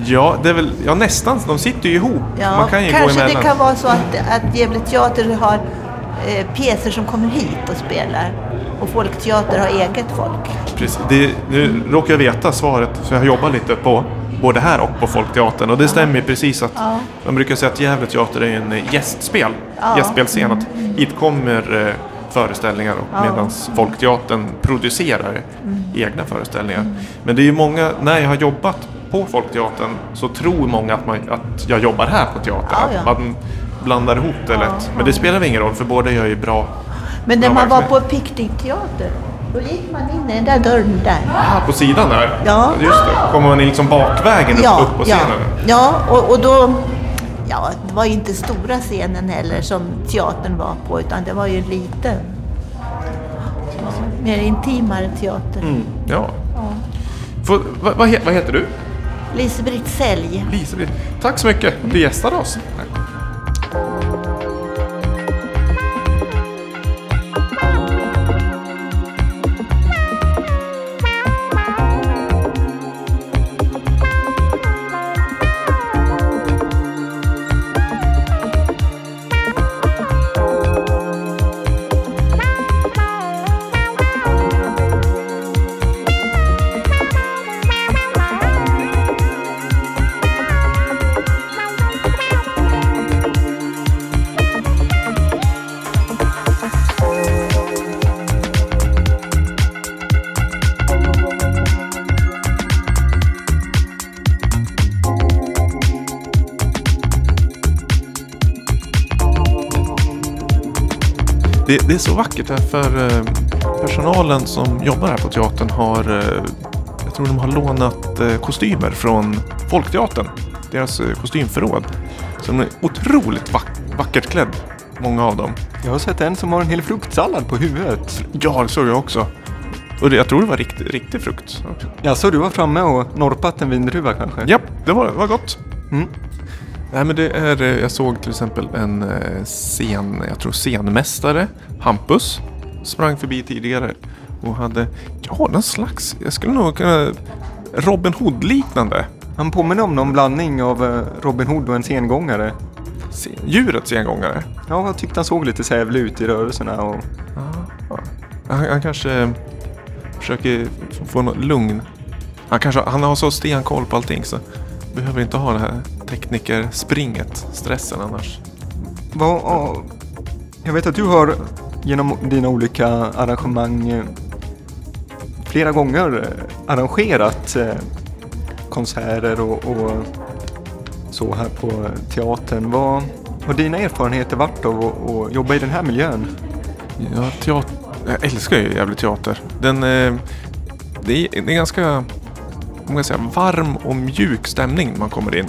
Ja, det är väl, ja nästan. De sitter ju ihop. Ja, Man kan ju gå kanske emellan. det kan vara så att, att Gävle Teater har eh, pjäser som kommer hit och spelar. Och Folkteater har eget folk. Precis. Det, nu råkar jag veta svaret, för jag har jobbat lite på både här och på Folkteatern. Och det stämmer ju precis att Ja. man brukar säga att Gävle Teater är en eh, gästspel, Ja. gästspelscen. Att hit kommer eh, föreställningar Ja. Mm. medan Folkteatern producerar egna föreställningar. Men det är ju många, när jag har jobbat på Folkteatern så tror många att, man, att jag jobbar här på teatern. Att man blandar ihop det lätt. Men det spelar väl ingen roll för båda gör ju bra Men när man var på picknickteater, Då gick man in i den där dörren där. Ah, på sidan där? Ja. Just det. Kommer man in liksom bakvägen upp, Ja, upp på ja, scenen? ja och, och då... Ja, det var ju inte stora scenen heller som teatern var på, utan det var ju en liten. Ja, mer intimare teater. Ja. Ja. Får, vad, vad, he- vad heter du? Lise-Britt Sälj. Lisa. Tack så mycket. Du gästade oss. Det, det är så vackert här för eh, personalen som jobbar här på teatern har, eh, jag tror de har lånat eh, kostymer från Folkteatern. Deras kostymförråd. Så de är otroligt vack, vackert klädd, många av dem. Jag har sett en som har en hel fruktsallad på huvudet. Ja, det såg jag också. Och det, jag tror det var riktig, riktig frukt. Ja, så du var framme och norpat en vindruva kanske? Japp, det var, var gott. Mm. Nej men det är, eh, jag såg till exempel en eh, scen, jag tror scenmästare, Hampus, sprang förbi tidigare och hade, ja någon slags, jag skulle nog kunna, Robin Hood-liknande. Han påminner om någon blandning av eh, Robin Hood och en sengångare. Se- Djurets sengångare. Ja, jag tyckte han såg lite sävlig ut i rörelserna och Han, han kanske försöker få något lugn. Han, kanske, han har så stenkoll på allting så behöver inte ha det här teknikerspringet, stressen annars. Jag vet att du har genom dina olika arrangemang eh, flera gånger eh, arrangerat eh, konserter och, och så här på teatern. Vad har dina erfarenheter varit av att, jobba i den här miljön? Ja, teater. Jag älskar ju jävligt teater. Den, det, är, det är ganska man säga, varm och mjuk stämning när man kommer in.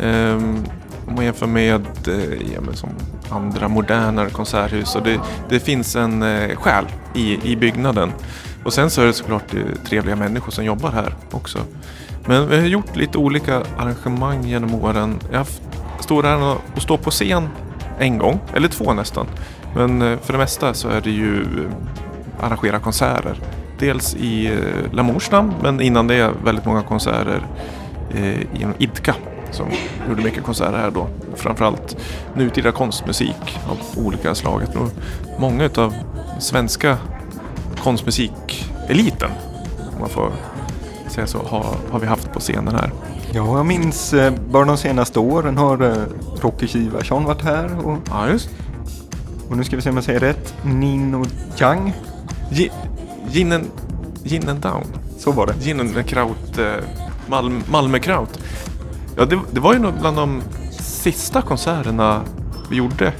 Ehm, om man jämför med eh, ja, men som andra modernare konserthus. Och det, det finns en eh, själ i, i byggnaden. Och sen så är det såklart eh, trevliga människor som jobbar här också. Men vi har gjort lite olika arrangemang genom åren. Jag har haft stora äran att stå på scen en gång, eller två nästan. Men eh, för det mesta så är det ju arrangera konserter. Dels i eh, Lamours namn, men innan det väldigt många konserter genom Idka som gjorde mycket konserter här då. Framförallt nutida konstmusik av olika slag. Jag tror många utav svenska konstmusikeliten, om man får säga så, har, har vi haft på scenen här. Ja, jag minns eh, bara de senaste åren har eh, Rocky Kivarsson varit här och, Ja, just och nu ska vi se om jag säger rätt. Nino Chang, Gi- Gin and, gin and Down. så var det. Gin and Kraut, eh, Malm, Malmö Kraut. Ja, det, det var ju nog bland de sista konserterna vi gjorde.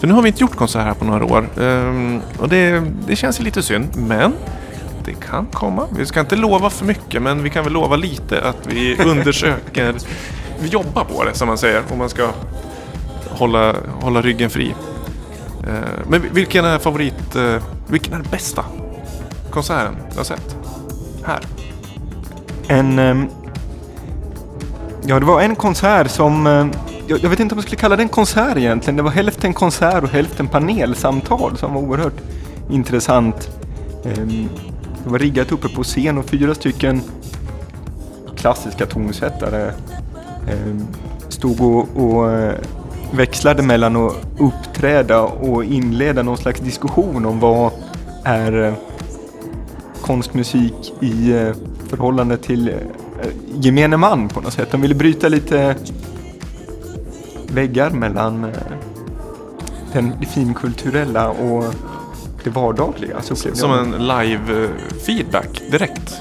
För nu har vi inte gjort konsert här på några år. Ehm, och det, det känns lite synd, men det kan komma. Vi ska inte lova för mycket, men vi kan väl lova lite att vi [LAUGHS] undersöker. vi jobbar på det, som man säger, om man ska hålla, hålla ryggen fri. Eh, men vilken är favorit, eh, vilken är den bästa konserten du har sett? Här. En... ehm, ja, det var en konsert som... Eh, jag, jag vet inte om jag skulle kalla det en konsert egentligen. Det var hälften konsert och hälften panelsamtal som var oerhört intressant. Ehm, det var riggat uppe på scen och fyra stycken klassiska tonsättare ehm, stod och, och eh, växlade mellan att uppträda och inleda någon slags diskussion om vad är eh, konstmusik i förhållande till gemene man på något sätt. De ville bryta lite väggar mellan eh, den, det finkulturella och det vardagliga. Så Som en live eh, feedback direkt.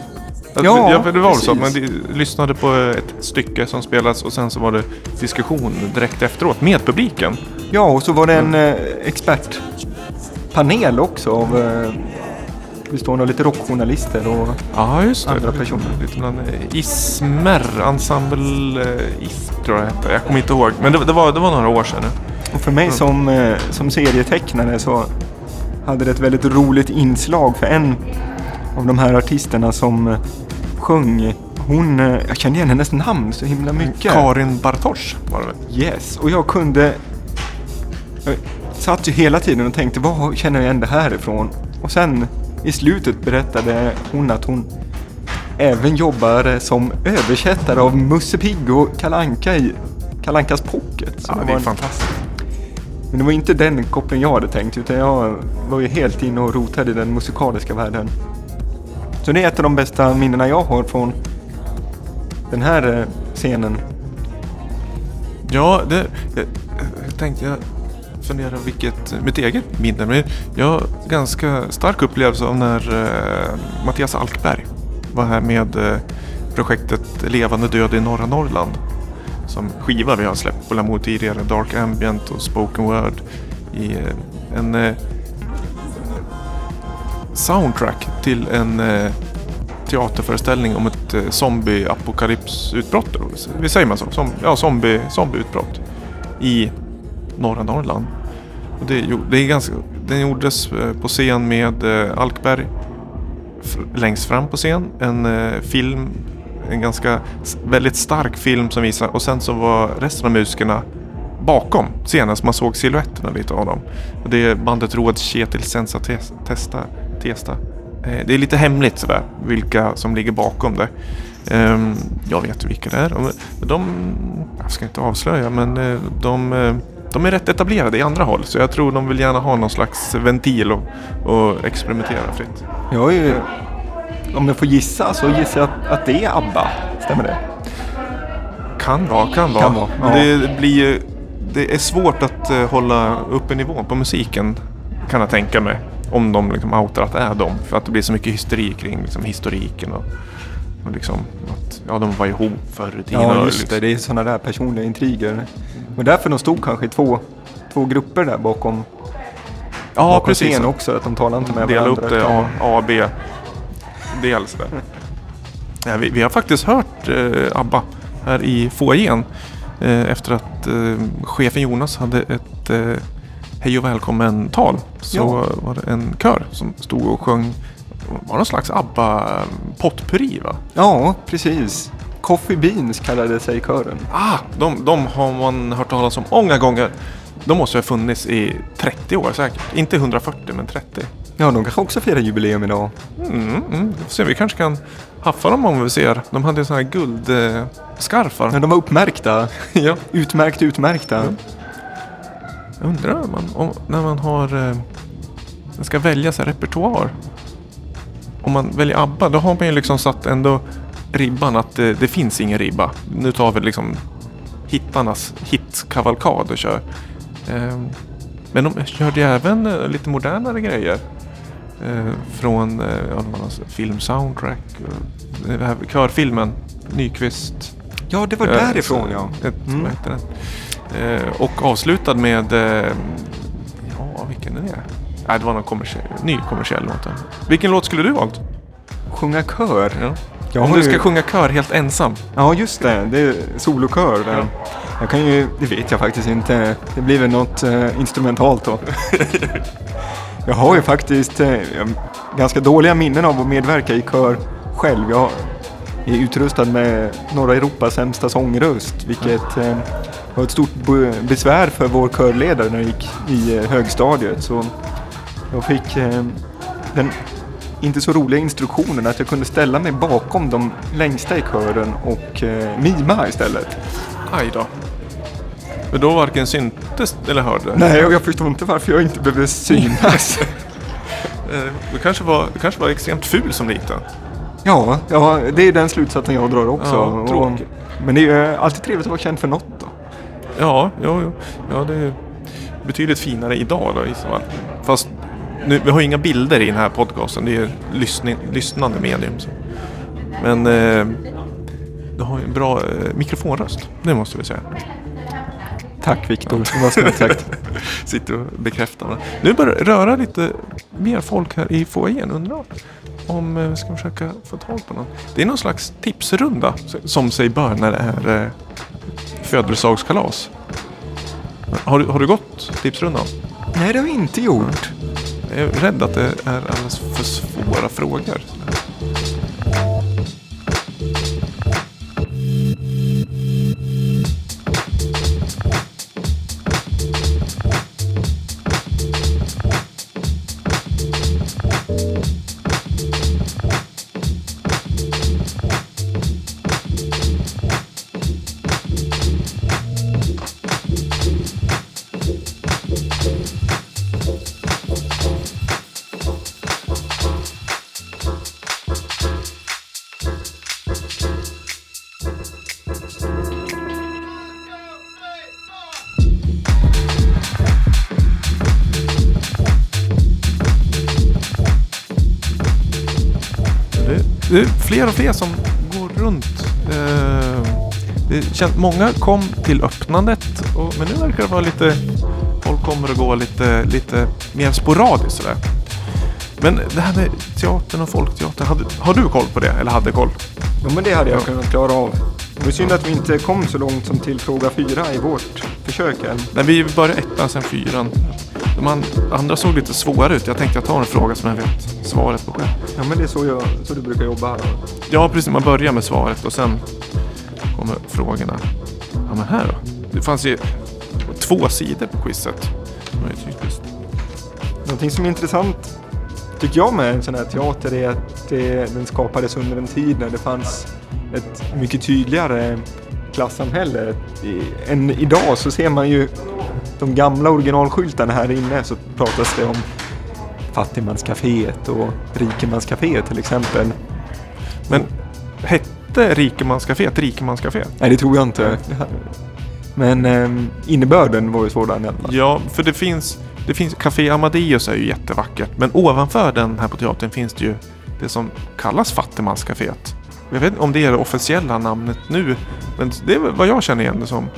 Att Ja, ja, det var väl så. precis. Man lyssnade på ett stycke som spelas och sen så var det diskussion direkt efteråt med publiken. Ja, och så var det en eh, expertpanel också av bestående av lite rockjournalister och Ja, just det. Andra personer. Lite bland eh, Ismer, Ensemble eh, Ism tror jag hette. Jag kommer inte ihåg. Men det, det, var, det var några år sedan nu. Och för mig som, eh, som serietecknare så hade det ett väldigt roligt inslag för en av de här artisterna som eh, sjöng. Hon, jag kände igen hennes namn så himla mycket. Karin Bartosz var det väl? Yes, och jag kunde... Jag satt ju hela tiden och tänkte, var känner jag igen det här ifrån? Och sen i slutet berättade hon att hon även jobbar som översättare av Musse Pigg och Kalanka i Kalankas Pocket. Ja, det var är fantastiskt. Men det var inte den kopplingen jag hade tänkt utan jag var ju helt inne och rotade i den musikaliska världen. Så det är ett av de bästa minnena jag har från den här eh, scenen. Ja, det, jag, jag tänkte jag fundera vilket mitt eget minne. Men jag har ganska stark upplevelse av när eh, Mattias Alkberg var här med eh, projektet Levande död i norra Norrland. Som skiva vi har släppt på Lamour tidigare. Dark Ambient och Spoken Word. I eh, en eh, soundtrack till en eh, teaterföreställning om ett eh, zombie-apokalypsutbrott. eller Vi säger man så? Som, ja, zombie, zombieutbrott i norra Norrland. Och det, det är ganska, den gjordes eh, på scen med eh, Alkberg längst fram på scen. En eh, film, en ganska väldigt stark film som visar och sen så var resten av musikerna bakom scenen så man såg siluetterna lite av dem. Och det är bandet Road Kjetil Sensa Tes- Testa, Testa. Det är lite hemligt sådär vilka som ligger bakom det. Ehm, jag vet vilka det är. De- jag ska inte avslöja men de, de är rätt etablerade i andra håll så jag tror de vill gärna ha någon slags ventil och, och experimentera fritt. Jag ju, om jag får gissa så gissar jag att, att det är ABBA. Stämmer det? Kan vara, kan vara. Kan vara, ja. Det, blir, det är svårt att eh, hålla uppe nivån på musiken kan jag tänka mig. Om de liksom outar att det är dem. För att det blir så mycket hysteri kring liksom, historiken och, och liksom att ja, de var ihop förr i tiden. Ja, just liksom, det. Det är sådana där personliga intriger. Och därför de stod kanske i två, två grupper där bakom, Ja, bakom precis. scen också. Att de talar inte med Dela varandra. upp det A, A B. Del sådär. Ja, vi, vi har faktiskt hört eh, ABBA här i foajén. Eh, efter att eh, chefen Jonas hade ett eh, hej och välkommen tal. Så Ja. var det en kör som stod och sjöng. Var någon slags ABBA potpurri va? Ja, precis. Coffee Beans kallade sig kören. Ah, de, de har man hört talas om många gånger. De måste ha funnits i 30 år säkert. Inte 140 men 30. Ja, de kanske också firar jubileum idag. Mm, mm. Se, vi kanske kan haffa dem om vi ser. De hade sådana här guldskarfar. Men de var uppmärkta. [LAUGHS] ja. Utmärkt utmärkta. Mm. Jag undrar man, om, när man har... Eh, man ska välja så här repertoar. Om man väljer ABBA, då har man ju liksom satt ändå ribban att det, det finns ingen ribba. Nu tar vi liksom hittarnas hitkavalkad och kör. Eh, men de körde ju även eh, lite modernare grejer. Eh, från eh, filmsoundtrack. här körfilmen, Nyqvist. Ja, det var Eh, därifrån ja. Ett, Mm. Eh, och avslutad med... Ja, vilken är det? Nej, det var någon kommersiell, ny kommersiell låt. Vilken låt skulle du valt? Sjunga kör. Ja. Jag Om du ska ju- sjunga kör helt ensam. Ja, just det. Det är solokör. där. Ja. Jag kan ju, det vet jag faktiskt inte. Det blir väl något eh, instrumentalt då. [LAUGHS] jag har ju faktiskt eh, ganska dåliga minnen av att medverka i kör själv. Jag är utrustad med norra Europas sämsta sångröst, vilket eh, var ett stort be- besvär för vår körledare när jag gick i eh, högstadiet. Så jag fick eh, den inte så roliga instruktionen att jag kunde ställa mig bakom de längsta i kören och eh, mima istället. Aj då. Men då varken syntes eller hörde? Nej, och jag förstår inte varför jag inte behöver synas. [LAUGHS] Du kanske var, du kanske var extremt ful som liten. ja, ja, det är den slutsatsen jag drar också. Ja, och, men det är alltid trevligt att vara känd för något Ja, jo, jo. ja det är betydligt finare idag då i så fall. Fast nu, vi har ju inga bilder i den här podcasten. Det är lyssning, lyssnande medium. Så. Men eh, du har ju en bra eh, mikrofonröst. Det måste vi säga. Tack Viktor, sagt. [LAUGHS] Sitter och bekräftar det. Nu börjar det röra lite mer folk här i foajén. Undrar om eh, vi ska försöka få tag på någon. Det är någon slags tipsrunda som sig bör när det är eh, födelsedagskalas. Har du, har du gått tipsrundan? Nej, det har jag inte gjort. Jag är rädd att det är alldeles för svåra frågor. Det, är fler och fler som går runt. Eh, det känns, många kom till öppnandet och, men nu verkar det vara lite Folk kommer och går lite, lite mer sporadiskt sådär. Men det här med teatern och folkteater, hade, har du koll på det? Eller hade koll? Ja, men det hade jag kunnat klara av. Det var synd att vi inte kom så långt som till fråga fyra i vårt försök än. När vi började ettan, sen fyran. De an- andra såg lite svåra ut. Jag tänkte jag tar en fråga som jag vet svaret på själv. Ja, men det är så, jag, så du brukar jobba här. Ja, precis. Man börjar med svaret och sen kommer frågorna. Ja, men här då. Det fanns ju två sidor på quizet. Det var ju typiskt. Någonting som är intressant tycker jag med en sån här teater är att det, den skapades under en tid när det fanns ett mycket tydligare klassamhälle. I, än idag så ser man ju de gamla originalskyltarna här inne så pratas det om fattigmanscaféet och rikemanscaféet till exempel. Men hette Rikemanscaféet Rikemanscafé? Nej, det tror jag inte. Men eh, innebörden var ju sådan i alla fall. Ja, för det finns, det finns Café Amadeus är ju jättevackert. Men ovanför den här på teatern finns det ju det som kallas Fattigmanscaféet. Jag vet inte om det är det officiella namnet nu. Men det är vad jag känner igen det som.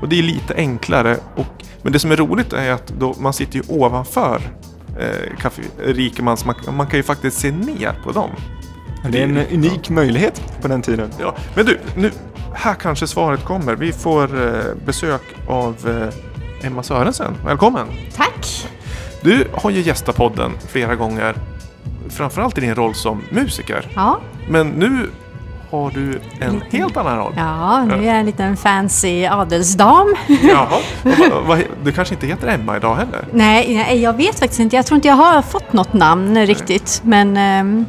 Och det är lite enklare. Och, men det som är roligt är att då, man sitter ju ovanför eh, Café Rikemans. Man, man kan ju faktiskt se ner på dem. Det är en unik möjlighet på den tiden. Ja, men du, nu, här kanske svaret kommer. Vi får eh, besök av eh, Emma Sörensen. Välkommen! Tack! Du har ju gästat podden flera gånger. Framförallt i din roll som musiker. Ja, Men nu har du en Lite. helt annan roll. ja nu är jag en liten fancy adelsdam. Jaha. [LAUGHS] Du kanske inte heter Emma idag heller? nej, jag vet faktiskt inte. Jag tror inte jag har fått något namn riktigt. Men ehm,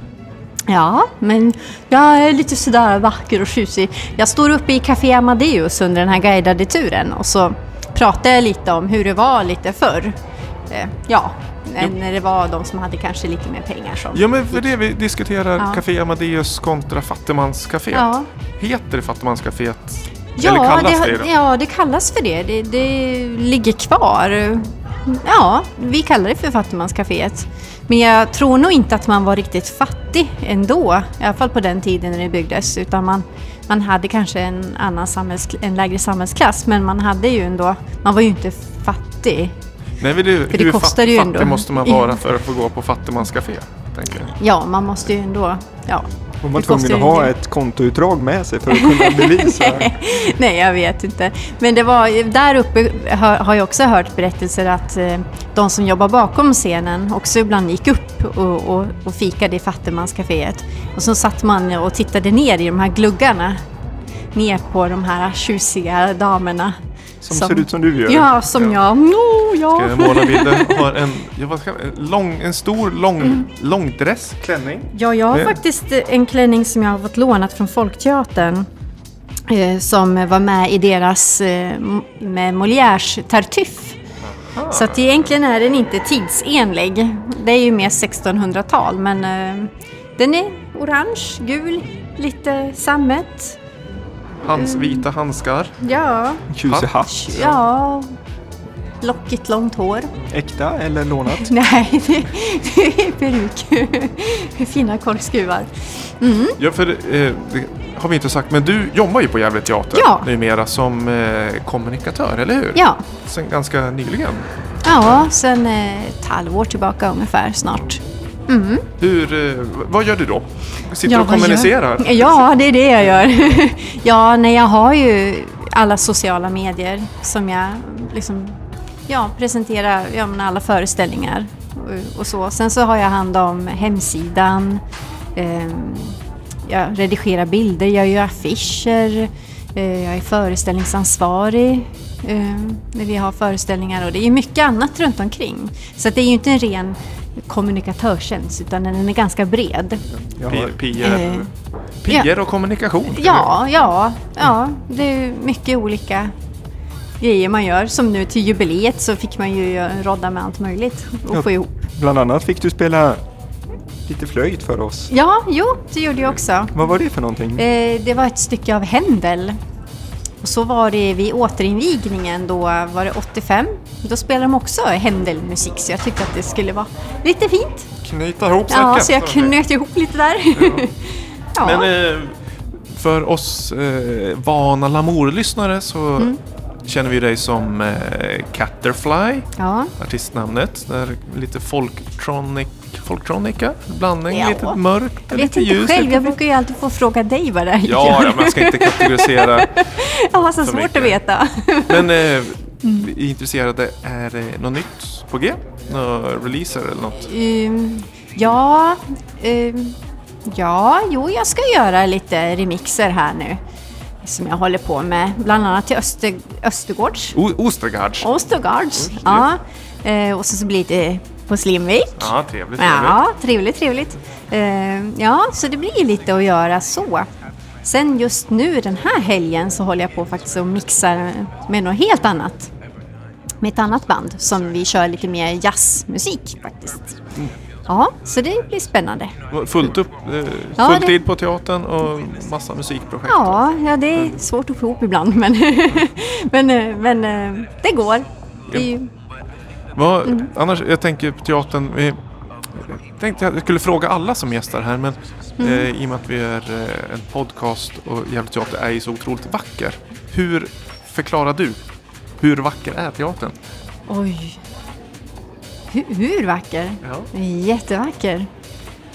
ja, men jag är lite sådär vacker och tjusig. Jag står uppe i Café Amadeus under den här guidade turen och så pratar jag lite om hur det var lite förr. Ja, när det var de som hade kanske lite mer pengar som... Ja, men för det vi diskuterar Ja. Café Amadeus kontra Fattigmanscaféet. Ja. Heter det Fattigmanscaféet? Ja, Eller kallas det, det, då? ja, det kallas för det. det. Det ligger kvar. Ja, vi kallar det för Fattigmanscaféet. Men jag tror nog inte att man var riktigt fattig ändå. I alla fall på den tiden när det byggdes. Utan man, man hade kanske en, annan samhälls, en lägre samhällsklass. Men man hade ju ändå, man var ju inte fattig. Nej, men det, För det hur kostar fatt- ju fattig ändå. måste man vara [LAUGHS] för att få gå på Fattigmanscafé? Tänker jag. Ja, man måste ju ändå... Ja. Man var Det kostar tvungen att ha ett kontoutdrag med sig för att kunna bevisa. [LAUGHS] Nej, jag vet inte. Men det var, där uppe har, har jag också hört berättelser att eh, de som jobbar bakom scenen också ibland gick upp och, och, och fikade i Fattigmanscaféet. Och så satt man och tittade ner i de här gluggarna. Ner på de här tjusiga damerna. Som, ser ut som du gör. Ja, som jag. No, ja. Ska jag måla bilden? [LAUGHS] Har en, ja, vad ska, en, lång, en stor lång, Mm. långdress, klänning. Ja, jag har Det- faktiskt en klänning som jag har fått lånat från Folkteatern. Eh, som var med i deras, eh, med Molières Tartuffe. Så att egentligen är den inte tidsenlig. Det är ju mer 1600-tal men eh, den är orange, gul, lite sammet. Hans Mm. vita handskar. Ja, Tjusig hatt. ja. Lockigt långt hår. Äkta eller lånat? [LAUGHS] Nej, det, det är peruk. [LAUGHS] Fina korkskruvar. Ja, för eh, det, har vi inte sagt, men du jobbar ju på Gävle Teater Ja. numera som eh, kommunikatör, eller hur? Ja, Sen ganska nyligen. ja sen eh, ett halvår tillbaka ungefär snart. Hur, eh, vad gör du då? Sitter Ja, och kommunicerar? Gör? Ja, det är det jag gör. [LAUGHS] ja, nej, jag har ju alla sociala medier som jag liksom, ja, presenterar ja, alla föreställningar och, och så. Sen så har jag hand om hemsidan, ehm, jag redigerar bilder, jag gör affischer, eh, jag är föreställningsansvarig eh, när vi har föreställningar och det är mycket annat runt omkring. Så det är ju inte en ren kommunikatörstjänst utan den är ganska bred. P- har, PR, Eh, PR och kommunikation? Ja, ja, ja. Det är mycket olika grejer man gör. Som nu till jubileet så fick man ju rodda med allt möjligt och Ja. få ihop. bland annat fick du spela lite flöjt för oss. Ja, jo, det gjorde jag också. Vad var det för någonting? Eh, det var ett stycke av Händel. Och så var det vid återinvigningen, då var det 85. Då spelade de också Händel-musik så jag tyckte att det skulle vara lite fint. Knyta ihop Ja, säcken. så jag knöt ihop lite där. [LAUGHS] Ja. Men eh, för oss eh, vana Lamour-lyssnare så Mm. känner vi dig som eh, Catterfly, ja. artistnamnet. Där lite folktronic, folktronica, blandning, Ja. lite mörkt, Jag lite vet inte ljus. själv, jag brukar ju alltid få fråga dig vad det är Ja, ja, man ska inte kategorisera. [LAUGHS] Jag har så för svårt mycket. att veta. Men eh, [LAUGHS] Mm. vi är intresserade, är det något nytt på G? Några releaser eller något? Um, ja, um, ja, jo, jag ska göra lite remixer här nu. Som jag håller på med, bland annat till Öster, Östergårds. O- Ostergards? Östergårds, Oj, ja. Eh, och så, så blir det på Slimvik. Ja, trevligt. trevligt. Ja, trevligt, trevligt. Eh, ja, så det blir lite att göra så. Sen just nu den här helgen så håller jag på faktiskt och mixar med något helt annat. Med ett annat band som vi kör lite mer jazzmusik faktiskt. Ja, så det blir spännande. Fullt upp, eh, Ja, det- tid på teatern och massa musikprojekt. Ja, ja det är svårt att få ihop ibland men, [LAUGHS] men, eh, men det går. Det är ju, Vad, Mm. Annars, jag tänker på teatern. Vi, jag tänkte jag skulle fråga alla som gästar här men Mm. eh, i och med att vi är eh, en podcast och Gävle Teater är ju så otroligt vacker. Hur förklarar du? Hur vacker är teatern? oj. Hur, hur vacker? Ja. Jättevacker.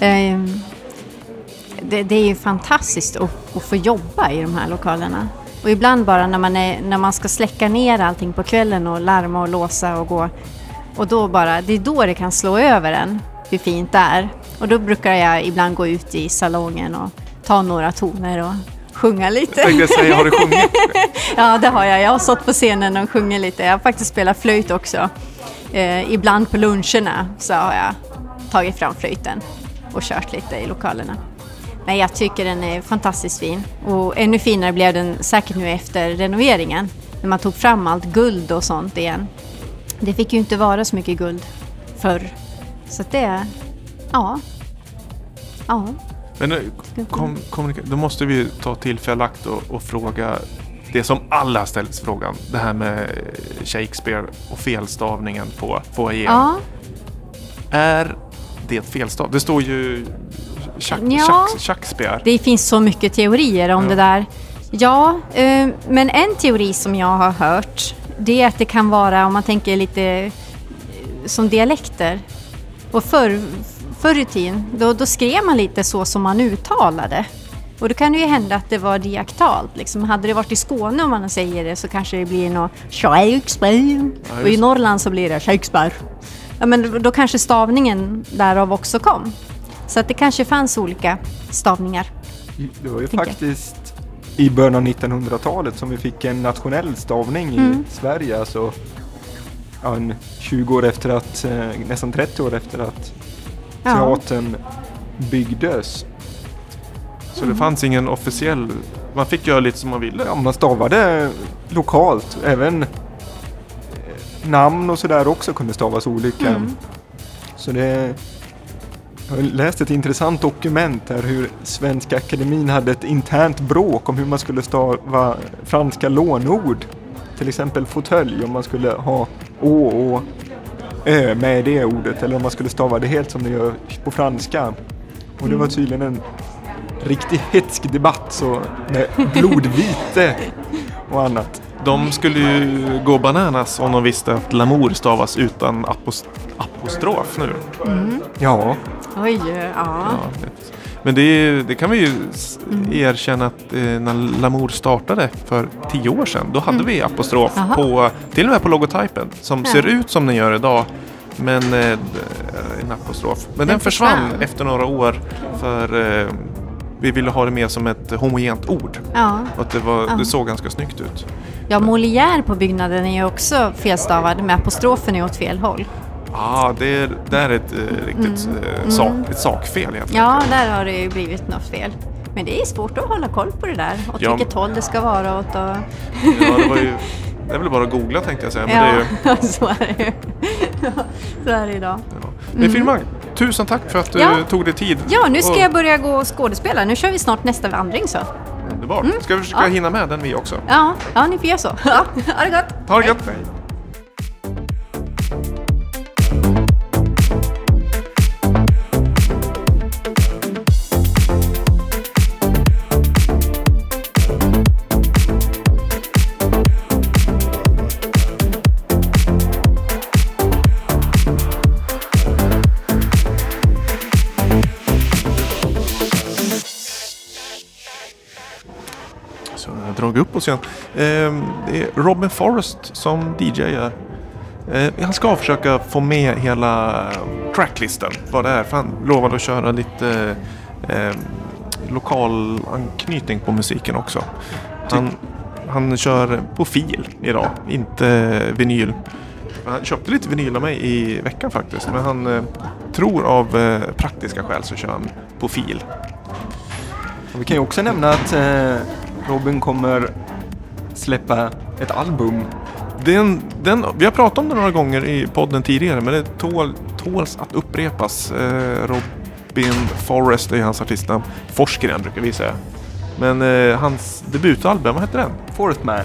Ehm, det, det är ju fantastiskt att, att få jobba i de här lokalerna. Och ibland bara när man, är, när man ska släcka ner allting på kvällen och larma och låsa och gå. Och då bara, det är då det kan slå över en hur fint det är. Och då brukar jag ibland gå ut i salongen och ta några toner och sjunga lite. Jag tänkte säga, har du sjungit? [LAUGHS] Ja, det har jag. Jag har stått på scenen och sjungit lite. Jag har faktiskt spelat flöjt också. Eh, ibland på luncherna så har jag tagit fram flöjten och kört lite i lokalerna. Nej, jag tycker den är fantastiskt fin. Och ännu finare blev den säkert nu efter renoveringen. När man tog fram allt guld och sånt igen. Det fick ju inte vara så mycket guld förr. Så att det, ja. Ja. Men kom, kommunika- då måste vi ta tillfälle akt och, och fråga det som alla har ställt frågan. Det här med Shakespeare och felstavningen på foajén. ja. Är det felstav? Det står ju Ja. Shakespeare. Det finns så mycket teorier om Ja. det där. Ja, eh, men en teori som jag har hört det är att det kan vara, om man tänker lite eh, som dialekter. Och förr, förr i tiden, då, då skrev man lite så som man uttalade. Och då kan det ju hända att det var diaktalt. Liksom. Hade det varit i Skåne om man säger det så kanske det blir något Shakespeare. och i. Norrland så blir det Shakespeare. Ja, men då- kanske stavningen därav också kom. Så att det kanske fanns olika stavningar. Det var ju faktiskt i början av 1900-talet som vi fick en nationell stavning i Mm. Sverige. Alltså ja, en 20 år efter att, eh, nästan 30 år efter att Ja. teatern byggdes. Så det fanns ingen officiell... Man fick göra lite som man ville. Ja, man stavade lokalt. Även eh, namn och sådär också kunde stavas olika. Mm. Så det... Jag har läst ett intressant dokument där hur Svenska Akademin hade ett internt bråk om hur man skulle stava franska lånord. Till exempel fåtölj, om man skulle ha å och ö med i det ordet eller om man skulle stava det helt som det gör på franska. Och det var tydligen en riktig hetsk debatt så med blodvite och annat. De skulle ju gå bananas om de visste att Lamour stavas utan apos apostrof nu. Ja, Oj, ja. Ja, men det, det kan vi ju s- erkänna att eh, när Lamour startade för tio år sedan, då hade vi apostrof på, till och med på logotypen, som Ja. ser ut som den gör idag. Men eh, en apostrof. Men den, försvann, försvann. efter några år för eh, vi ville ha det mer som ett homogent ord. ja. Och att det, var, Ja. det såg ganska snyggt ut. Ja, Molière på byggnaden är ju också felstavad med apostrofen är åt fel håll. Ja, det är, det är ett eh, riktigt eh, sak, ett sakfel Mm. Ja, där har det ju blivit något fel. Men det är svårt att hålla koll på det där. Åt Ja. vilket håll det ska vara åt och... Ja, det, var ju, det är väl bara att googla tänkte jag säga. Men det är ju, Ja, [LAUGHS] så är det ju. Ja, [LAUGHS] så är det idag. Ja. Men Firmang, tusen tack för att du Mm. Ja. tog dig tid. Ja, nu ska Och- jag börja gå och skådespela. Nu kör vi snart nästa vandring så. Underbart. Ska vi försöka Mm. Ja. hinna med den vi också? Ja, ja ni får göra så. [LAUGHS] Ja, ha det gott! Ha det gött! Så upp oss igen. Ehm, det är Robin Forrest som DJar. Eh, han ska försöka få med hela tracklisten. Vad det är. För han lovade att köra lite eh, lokal anknytning på musiken också. Han, han kör på fil idag, inte vinyl. Han köpte lite vinyl av mig i veckan faktiskt. Men han eh, tror av eh, praktiska skäl så kör han på fil. och vi kan ju också nämna att eh, Robin kommer släppa ett album. Den, den, vi har pratat om det några gånger i podden tidigare men det tål, tåls att upprepas. Eh, Robin Forrest är hans artistnamn. Forsgren brukar vi säga. Men eh, hans debutalbum, vad heter den? Forest Man.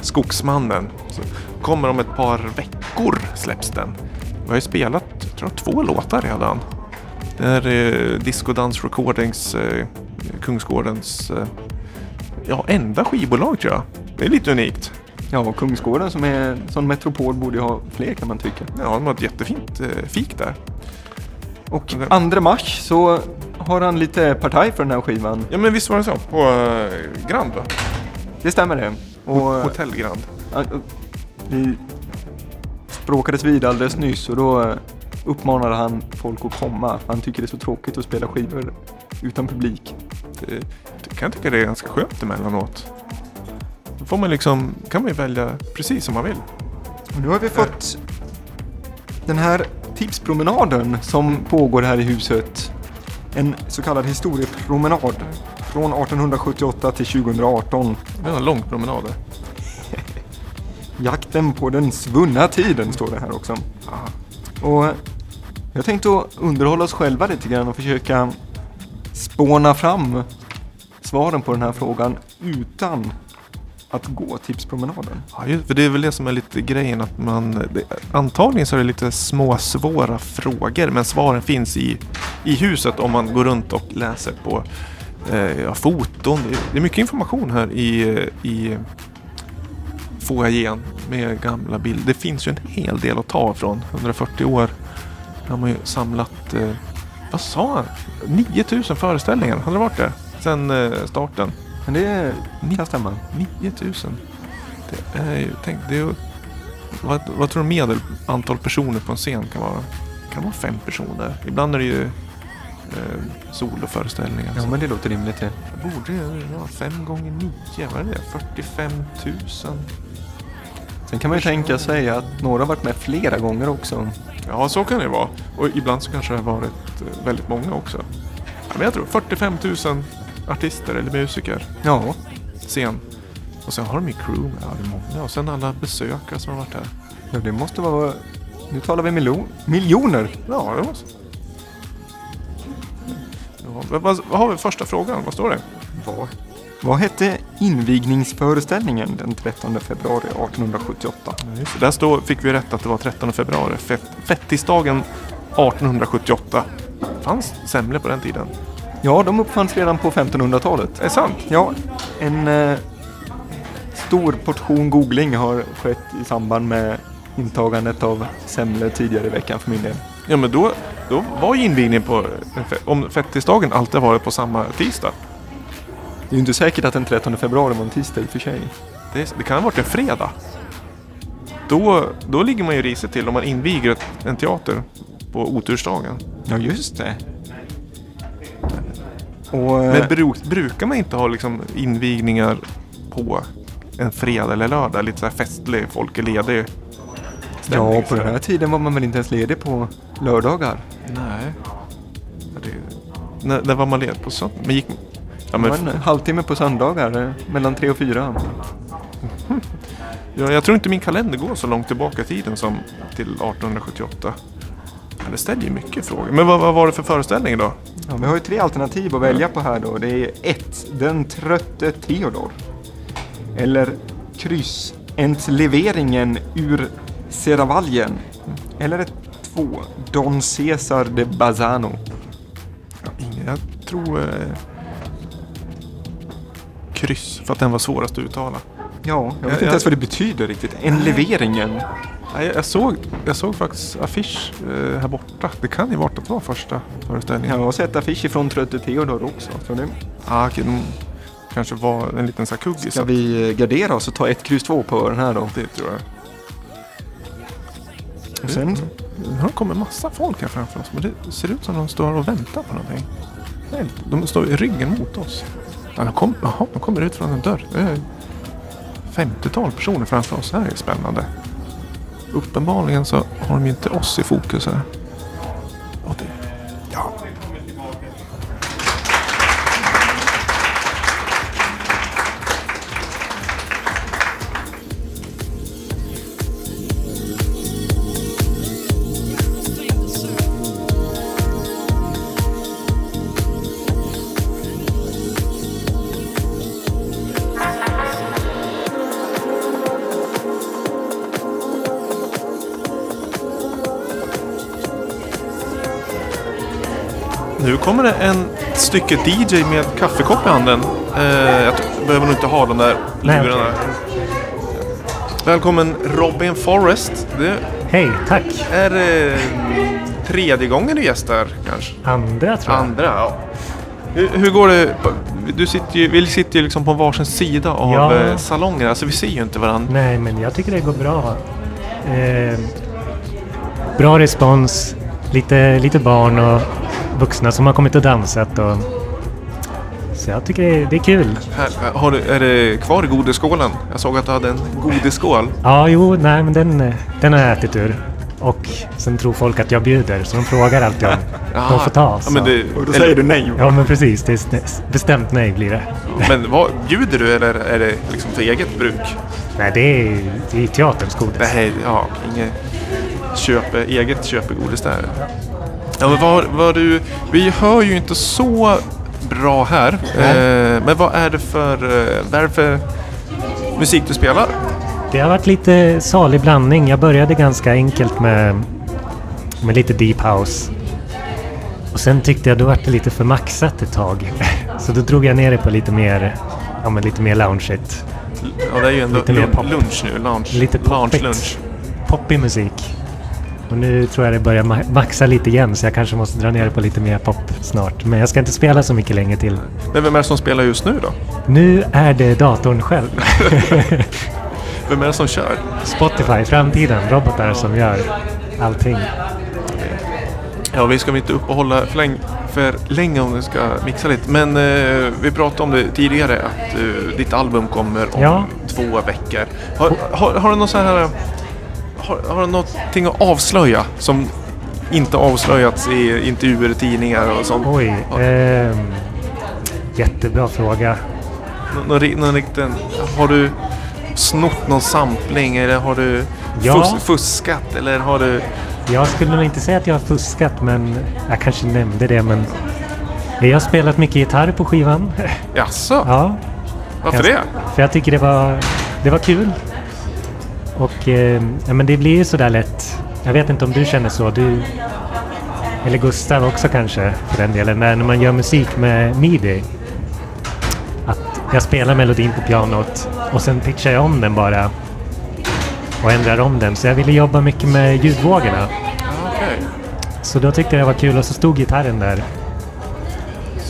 Skogsmannen. Så kommer om ett par veckor släpps den. Vi har ju spelat, jag tror två låtar redan. Det är eh, Disco Dance Recordings, eh, Kungsgårdens, eh, ja enda skivbolag tror jag. Det är lite unikt. Ja, Kungsgården som är som metropol borde ju ha fler kan man tycka. Ja, de har ett jättefint eh, fik där. Och 2 mars så har han lite partaj för den här skivan. Ja men visst var det så? På eh, Grand va? Det stämmer det. Och Hotell Grand. Ja, Vi språkades vid alldeles nyss och då eh, uppmanade han folk att komma. Han tycker det är så tråkigt att spela skivor utan publik. Det kan jag tycka det är ganska skönt emellanåt. Då får man liksom, kan man ju välja precis som man vill. Och nu har vi fått den här tipspromenaden som pågår här i huset. En så kallad historiepromenad från 1878 till 2018. Det är en lång promenad. [LAUGHS] Jakten på den svunna tiden står det här också. Och jag tänkte underhålla oss själva lite grann och försöka spåna fram svaren på den här frågan utan att gå tipspromenaden. Ja, just, för det är väl det som är lite grejen att man... Det, antagligen så är det lite små svåra frågor men svaren finns i, i huset om man går runt och läser på eh, ja, foton. Det, det är mycket information här i, i foajén med gamla bilder. Det finns ju en hel del att ta från. 140 år har man ju samlat... Eh, vad sa han? 9000 föreställningar, hade det varit det? Sen eh, starten. Men det kan stämma. 9000. Det är ju, tänk, det är ju, vad, vad tror du medel antal personer på en scen kan vara? Kan vara fem personer. Ibland är det ju eh, soloföreställningar. Ja så men det låter rimligt det. Borde vara fem gånger nio? Vad är det? 45 000? Sen kan man ju tänka sig att några har varit med flera gånger också. Ja, så kan det vara. Och ibland så kanske det har varit eh, väldigt många också. Ja, men jag tror 45 000 artister eller musiker. Ja, Scen. Och sen har de ju crew. Ja, det är många. Och sen alla besökare som har varit här. ja det måste vara... Nu talar vi miljon, miljoner. Ja, det måste... Ja, vad, vad, vad har vi första frågan? Vad står det? Vad? Vad hette invigningsföreställningen den 13 februari 1878? Ja, just det. Där står, fick vi rätt att det var 13 februari. Fett, fettisdagen 1878. Fanns semlor på den tiden? Ja, de uppfanns redan på 1500-talet. Är det sant? Ja, en eh, stor portion googling har skett i samband med intagandet av semlor tidigare i veckan för min del. Ja, men då, då var ju invigningen på... Om fettisdagen alltid varit på samma tisdag. Det är ju inte säkert att den 13 februari var en tisdag i och för sig. Det, det kan ha varit en fredag. Då, då ligger man ju risigt till om man inviger en teater på otursdagen. Ja, just det. Och, eh, Men bru, brukar man inte ha liksom invigningar på en fredag eller lördag? Lite så här festlig, folk är ledig. stämning, ja, på den här tiden var man väl inte ens ledig på lördagar? Nej. Ja, Det, när, när var man ledig på söndag? Men gick... Ja, men, en halvtimme på söndagar, eh, mellan tre och fyra. [LAUGHS] ja, jag tror inte min kalender går så långt tillbaka i tiden som till 1878. Det ställer ju mycket frågor. Men vad, vad var det för föreställning då? Ja, vi har ju tre alternativ att välja på här då. Det är ett, Den trötte Theodor. Eller kryss, Entleveringen ur Seravaljen. Eller ett två, Don Cesar de Bazzano. Ja, ingen, jag tror... Eh, kryss, för att den var svårast att uttala. Ja, jag vet Jag- inte jag- ens vad det betyder riktigt. Enleveringen. Jag, jag, såg, jag såg faktiskt affisch eh, här borta. Det kan ju varit att det var första föreställningen. Jag har sett affischer från Trötte Theodor också. Så nu Ah, okej, de kanske var en liten kuggis. ska vi eh, gardera oss och ta ett kryss två på den här då. Det tror jag. Och sen, Nu kommer massa folk här framför oss. Men det ser ut som de står och väntar på någonting. Nej, de står i ryggen mot oss. Ja, de, kom, jaha, de kommer ut från en dörr. Det är 50-tal personer framför oss. Det här är spännande. Uppenbarligen så har de ju inte oss i fokus här. Och det, ja. Kommer det en stycke DJ med kaffekopp i handen. Eh, jag behöver nog inte ha de där lurarna. Välkommen Robin Forrest. Det Hej, tack. är eh, tredje gången du gästar kanske? Andra tror jag. Andra, ja. Hur, hur går det? Du sitter ju, vi sitter ju liksom på varsin sida av Ja. eh, salongen. Alltså vi ser ju inte varandra. Nej, men jag tycker det går bra. Eh, bra respons. Lite, lite barn och vuxna som har kommit och dansat. Och, så jag tycker det är, det är kul. Här, har du, är det kvar i godisskålen? Jag såg att du hade en godisskål. Ja, jo, nej, men den, den har jag ätit ur. Och sen tror folk att jag bjuder, så de frågar alltid om de får ta. Ja, Så. men, det, och då säger du nej. Ja, men precis. Det är st- bestämt nej blir det. men vad, bjuder du eller är det liksom för eget bruk? Nej, det är, det är teaterns godis. Nej, ja, inget köpe, eget köpegodis där. Ja, men vad, vad du, vi hör ju inte så bra här. Eh, men vad är det för, eh, vad är det för musik du spelar? Det har varit lite salig blandning. Jag började ganska enkelt med, med lite deep house. Och sen tyckte jag då var det lite för maxat ett tag. [LAUGHS] Så då drog jag ner det på lite mer, ja, men lite mer loungeigt. Ja, det är ju ändå Lite mer lun- pop. lunch nu. Lounge, Lite lounge lunch. Poppig musik. Och nu tror jag det börjar ma- maxa lite igen så jag kanske måste dra ner på lite mer pop snart. Men jag ska inte spela så mycket länge till. Men vem är det som spelar just nu då? Nu är det datorn själv. [LAUGHS] Vem är det som kör? Spotify, framtiden, robotar som gör allting. Ja, vi ska väl inte uppehålla för länge, för länge om vi ska mixa lite. Men eh, vi pratade om det tidigare att eh, ditt album kommer om Ja. två veckor. Har, har, har du någon så här... Har, har du någonting att avslöja som inte avslöjats i intervjuer, tidningar och sånt? Oj. ehm, jättebra fråga. Nå- Någon, någon riktig, har du snott någon sampling eller har du Ja. fus, fuskat eller har du... Jag skulle nog inte säga att jag har fuskat, men jag kanske nämnde det. Men jag har spelat mycket gitarr på skivan. Jaså? Ja, Varför jag, det? För jag tycker det var, det var kul. Och eh, ja, men det blir ju sådär lätt. Jag vet inte om du känner så. Du, eller Gustav också kanske för den delen, när man gör musik med midi. Att jag spelar melodin på pianot och sen pitchar jag om den bara och ändrar om den. Så jag ville jobba mycket med ljudvågorna. Okej. Så då tyckte jag det var kul och så stod gitarren där.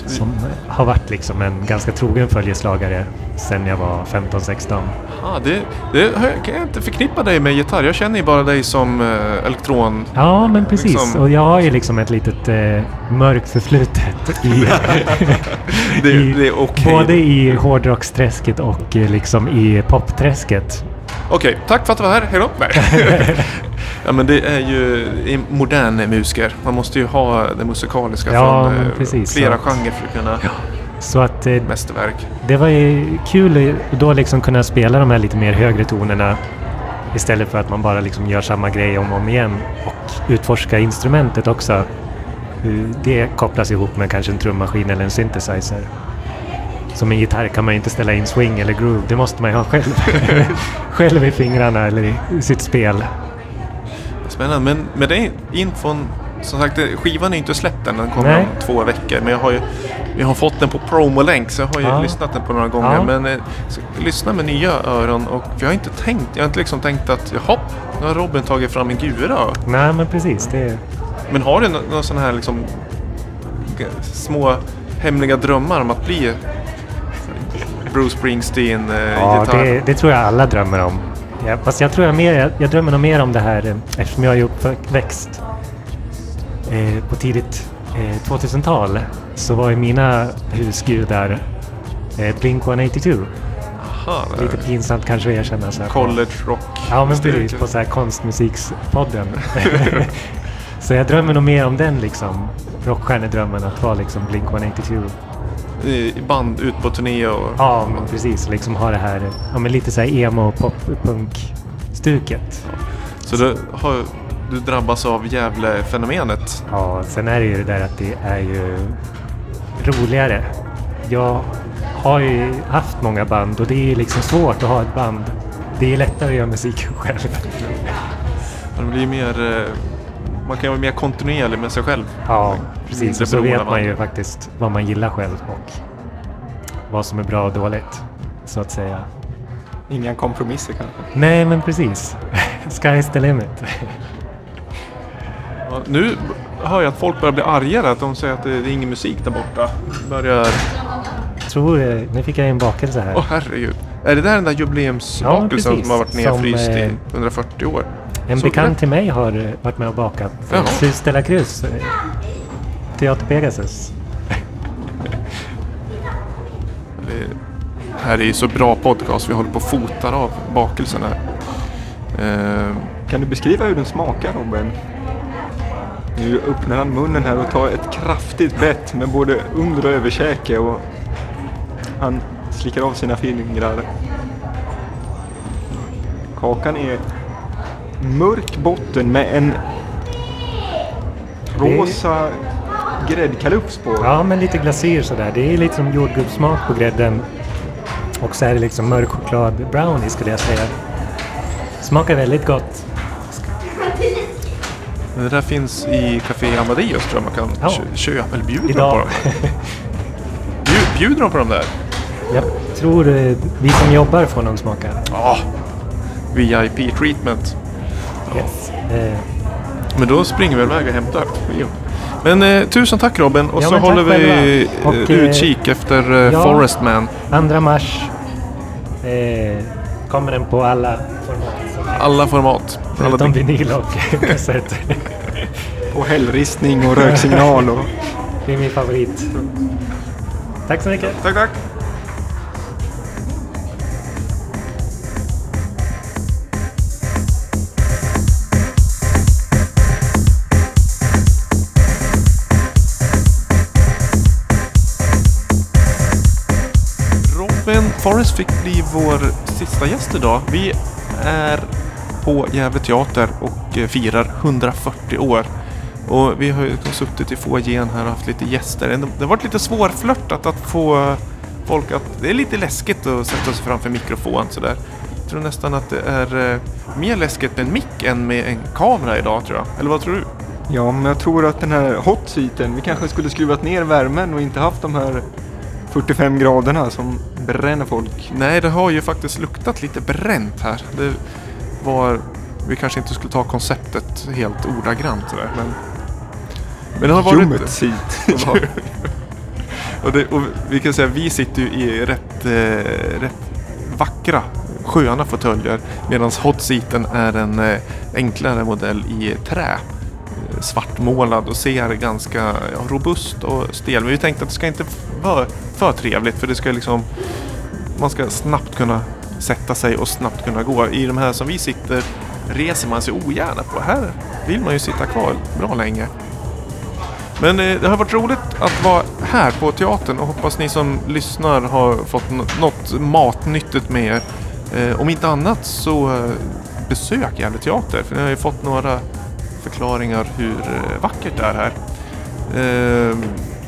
Som har varit liksom en ganska trogen följeslagare sen jag var 15-16. Ah, det, det kan jag inte förknippa dig med gitarr. Jag känner ju bara dig som eh, elektron... Ja, men precis. Liksom- Och jag har ju liksom ett litet eh, mörkt förflutet [LAUGHS] i, [LAUGHS] Det, i, det är okej. både i hårdrocksträsket och eh, liksom i popträsket. Okej, tack för att du var här. Hej då. [LAUGHS] Ja, men det är ju modern musiker. Man måste ju ha det musikaliska Ja, från eh, precis, flera så genrer för att kunna... Så att eh, Mästerverk. det var ju kul att då liksom kunna spela de här lite mer högre tonerna istället för att man bara liksom gör samma grej om och om igen och utforska instrumentet också. Hur det kopplas ihop med kanske en trummaskin eller en synthesizer. Som en gitarr kan man ju inte ställa in swing eller groove, det måste man ju ha själv. [LAUGHS] [LAUGHS] själv i fingrarna eller i sitt spel. Spännande. Men med den infon... Som sagt, det- skivan är inte släppt än. Den kommer Nej. om två veckor. Men jag har ju... Vi har fått den på promolänk så jag har ju Ja. lyssnat den på några gånger. Ja. Men eh, lyssna med nya öron och jag har inte tänkt... Jag har inte liksom tänkt att jaha, nu har Robin tagit fram en gura. Nej men precis, det, Men har du nå- några sådana här liksom små hemliga drömmar om att bli Bruce Springsteen, eh, Ja, gitarr? det, det tror jag alla drömmer om. Ja, fast jag tror jag, mer, jag, jag drömmer nog mer om det här eh, eftersom jag är uppväxt eh, på tidigt eh, 2000-tal så var ju mina husgudar eh, Blink-182. Aha, det Lite pinsamt kanske att erkänna. Så här college rock. Ja, men precis. På så här konstmusikspodden. [LAUGHS] [LAUGHS] så jag drömmer nog mer om den liksom. Rockstjärnedrömmen att vara liksom Blink-182. Band ut på turné och... Ja, men precis. Liksom ha det här, ja men lite så här emo pop-punk stuket. Så du, har, du drabbas av Gävle-fenomenet. Ja, sen är det ju det där att det är ju roligare. Jag har ju haft många band och det är ju liksom svårt att ha ett band. Det är lättare att göra musik [LAUGHS] själv. Man blir mer... eh, Man kan vara mer kontinuerlig med sig själv. Ja, precis. Och så vet man ju faktiskt vad man gillar själv och vad som är bra och dåligt, så att säga. Inga kompromisser kanske. Nej, men precis. [LAUGHS] Sky's the limit. Ja, nu hör jag att folk börjar bli argare. Att de säger att det är ingen musik där borta. Börjar... Jag tror, eh, nu fick jag en bakelse här. Åh herregud. Är det där den där jubileumsbakelsen precis. som har varit nedfryst Som, i eh, 140 år? en bekant till mig har eh, varit med och bakat. Jaha. Sus de la Cruz. Teater Pegasus. Det här är ju så bra podcast. Vi håller på och fotar av bakelsen här. Eh, Kan du beskriva hur den smakar Robin? Nu öppnar han munnen här och tar ett kraftigt bett med både under och överkäke och han slickar av sina fingrar. Kakan är mörk botten med en rosa gräddkalufs på. Ja, men lite glasyr sådär. Det är lite som jordgubbssmak på grädden. Och så är det liksom mörk choklad brownie skulle jag säga. Smakar väldigt gott. det där finns i Café Amadeus tror jag man kan Ja. kö- köpa. Eller bjuder de på Idag. dem? [LAUGHS] Bju- Bjuder de på dem där? Jag tror eh, vi som jobbar får nog smaka. Ja. VIP treatment. Yes. Eh, Men då springer vi iväg och hämtar. Men eh, tusen tack Robin och Ja, så håller vi själva. eh, Och, eh, utkik efter eh, ja. Forest Man. 2 mars eh, kommer den på alla format. Alla format. Alla Förutom dig- vinyl och [LAUGHS] kassett. Och hällristning och röksignal. Och Det är min favorit. Tack så mycket. Tack, tack. Sven Forrest fick bli vår sista gäst idag. Vi är på Gävle Teater och eh, firar 140 år. Och vi har ju liksom suttit i foajén här och haft lite gäster. Det har varit lite svårflörtat att få folk att... Det är lite läskigt att sätta sig framför mikrofon sådär. Jag tror nästan att det är eh, mer läskigt med en mick än med en kamera idag tror jag. Eller vad tror du? Ja, men jag tror att den här hot seaten, vi kanske skulle skruvat ner värmen och inte haft de här 45 graderna som bränner folk. Nej, det har ju faktiskt luktat lite bränt här. Det var... Vi kanske inte skulle ta konceptet helt ordagrant sådär, men... Men det har varit... Ljummet seat. [LAUGHS] och, det, och vi kan säga vi sitter ju i rätt, eh, rätt vackra, sköna fåtöljer. Medan hot seaten är en eh, enklare modell i trä. Svartmålad och ser ganska ja, robust och stel. Men vi tänkte att det ska inte vara för trevligt för det ska liksom... Man ska snabbt kunna sätta sig och snabbt kunna gå. I de här som vi sitter reser man sig ogärna på. Här vill man ju sitta kvar bra länge. Men eh, det har varit roligt att vara här på teatern och hoppas ni som lyssnar har fått något matnyttigt med er. Eh, om inte annat så eh, besök Gävle teater för ni har ju fått några förklaringar hur eh, vackert det är här. Eh,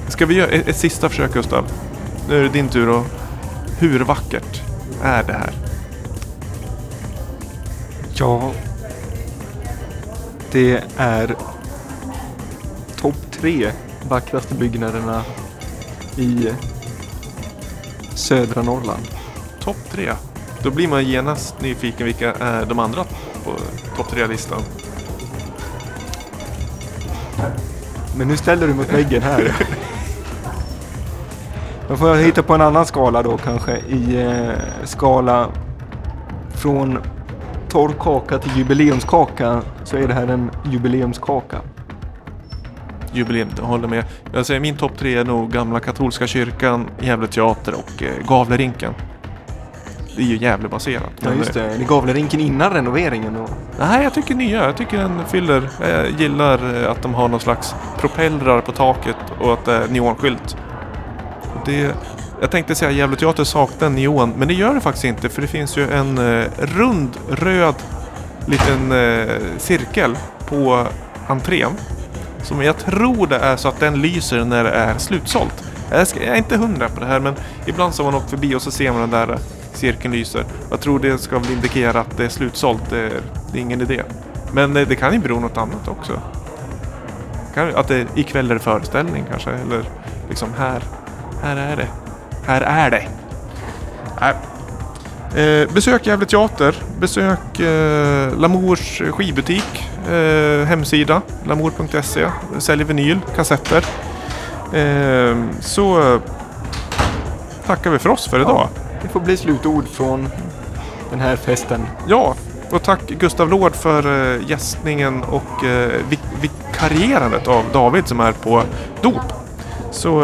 ska vi göra ett, ett sista försök Gustav? Nu är det din tur och hur vackert är det här? Ja, det är topp tre vackraste byggnaderna i södra Norrland. Topp tre. Då blir man genast nyfiken vilka är de andra på topp tre-listan. Men nu ställer du mot väggen här. Då får jag hitta på en annan skala då kanske. I eh, skala från torr kaka till jubileumskaka så är det här en jubileumskaka. jubileum, jag håller med. Jag säger min topp tre är nog Gamla Katolska Kyrkan, Gävle Teater och eh, Gavlerinken. Det är ju Gävlebaserat. Ja just det, det gav väl rinken innan renoveringen och Nej, jag tycker nya. Jag tycker den fyller. Jag gillar eh, att de har någon slags propellrar på taket och att det är neonskylt. Det, jag tänkte säga Gävle Teater saknar neon, men det gör det faktiskt inte för det finns ju en eh, rund röd liten eh, cirkel på entrén. Som jag tror det är så att den lyser när det är slutsålt. Jag är inte hundra på det här men ibland så har man åkt förbi och så ser man den där eh, cirkeln lyser. Jag tror det ska väl indikera att det är slutsålt. Det är, det är ingen idé. Men eh, det kan ju bero något annat också. Kan, att det ikväll är det föreställning kanske. Eller liksom här. Här är det. Här är det. Nej. Eh, besök Gävle Teater. Besök eh, Lamours skivbutik. Eh, hemsida. Lamour.se. Säljer vinyl, kassetter. Eh, så tackar vi för oss för idag det får bli slutord från den här festen. Ja, och tack Gustav Lord för eh, gästningen och eh, vik- vikarierandet av David som är på dop. Så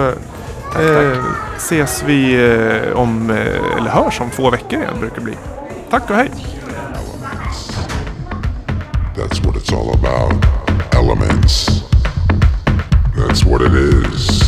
eh, ses vi eh, om, eh, eller hörs om två veckor igen brukar det bli. Tack och hej! That's what it's all about. Elements. That's what it is.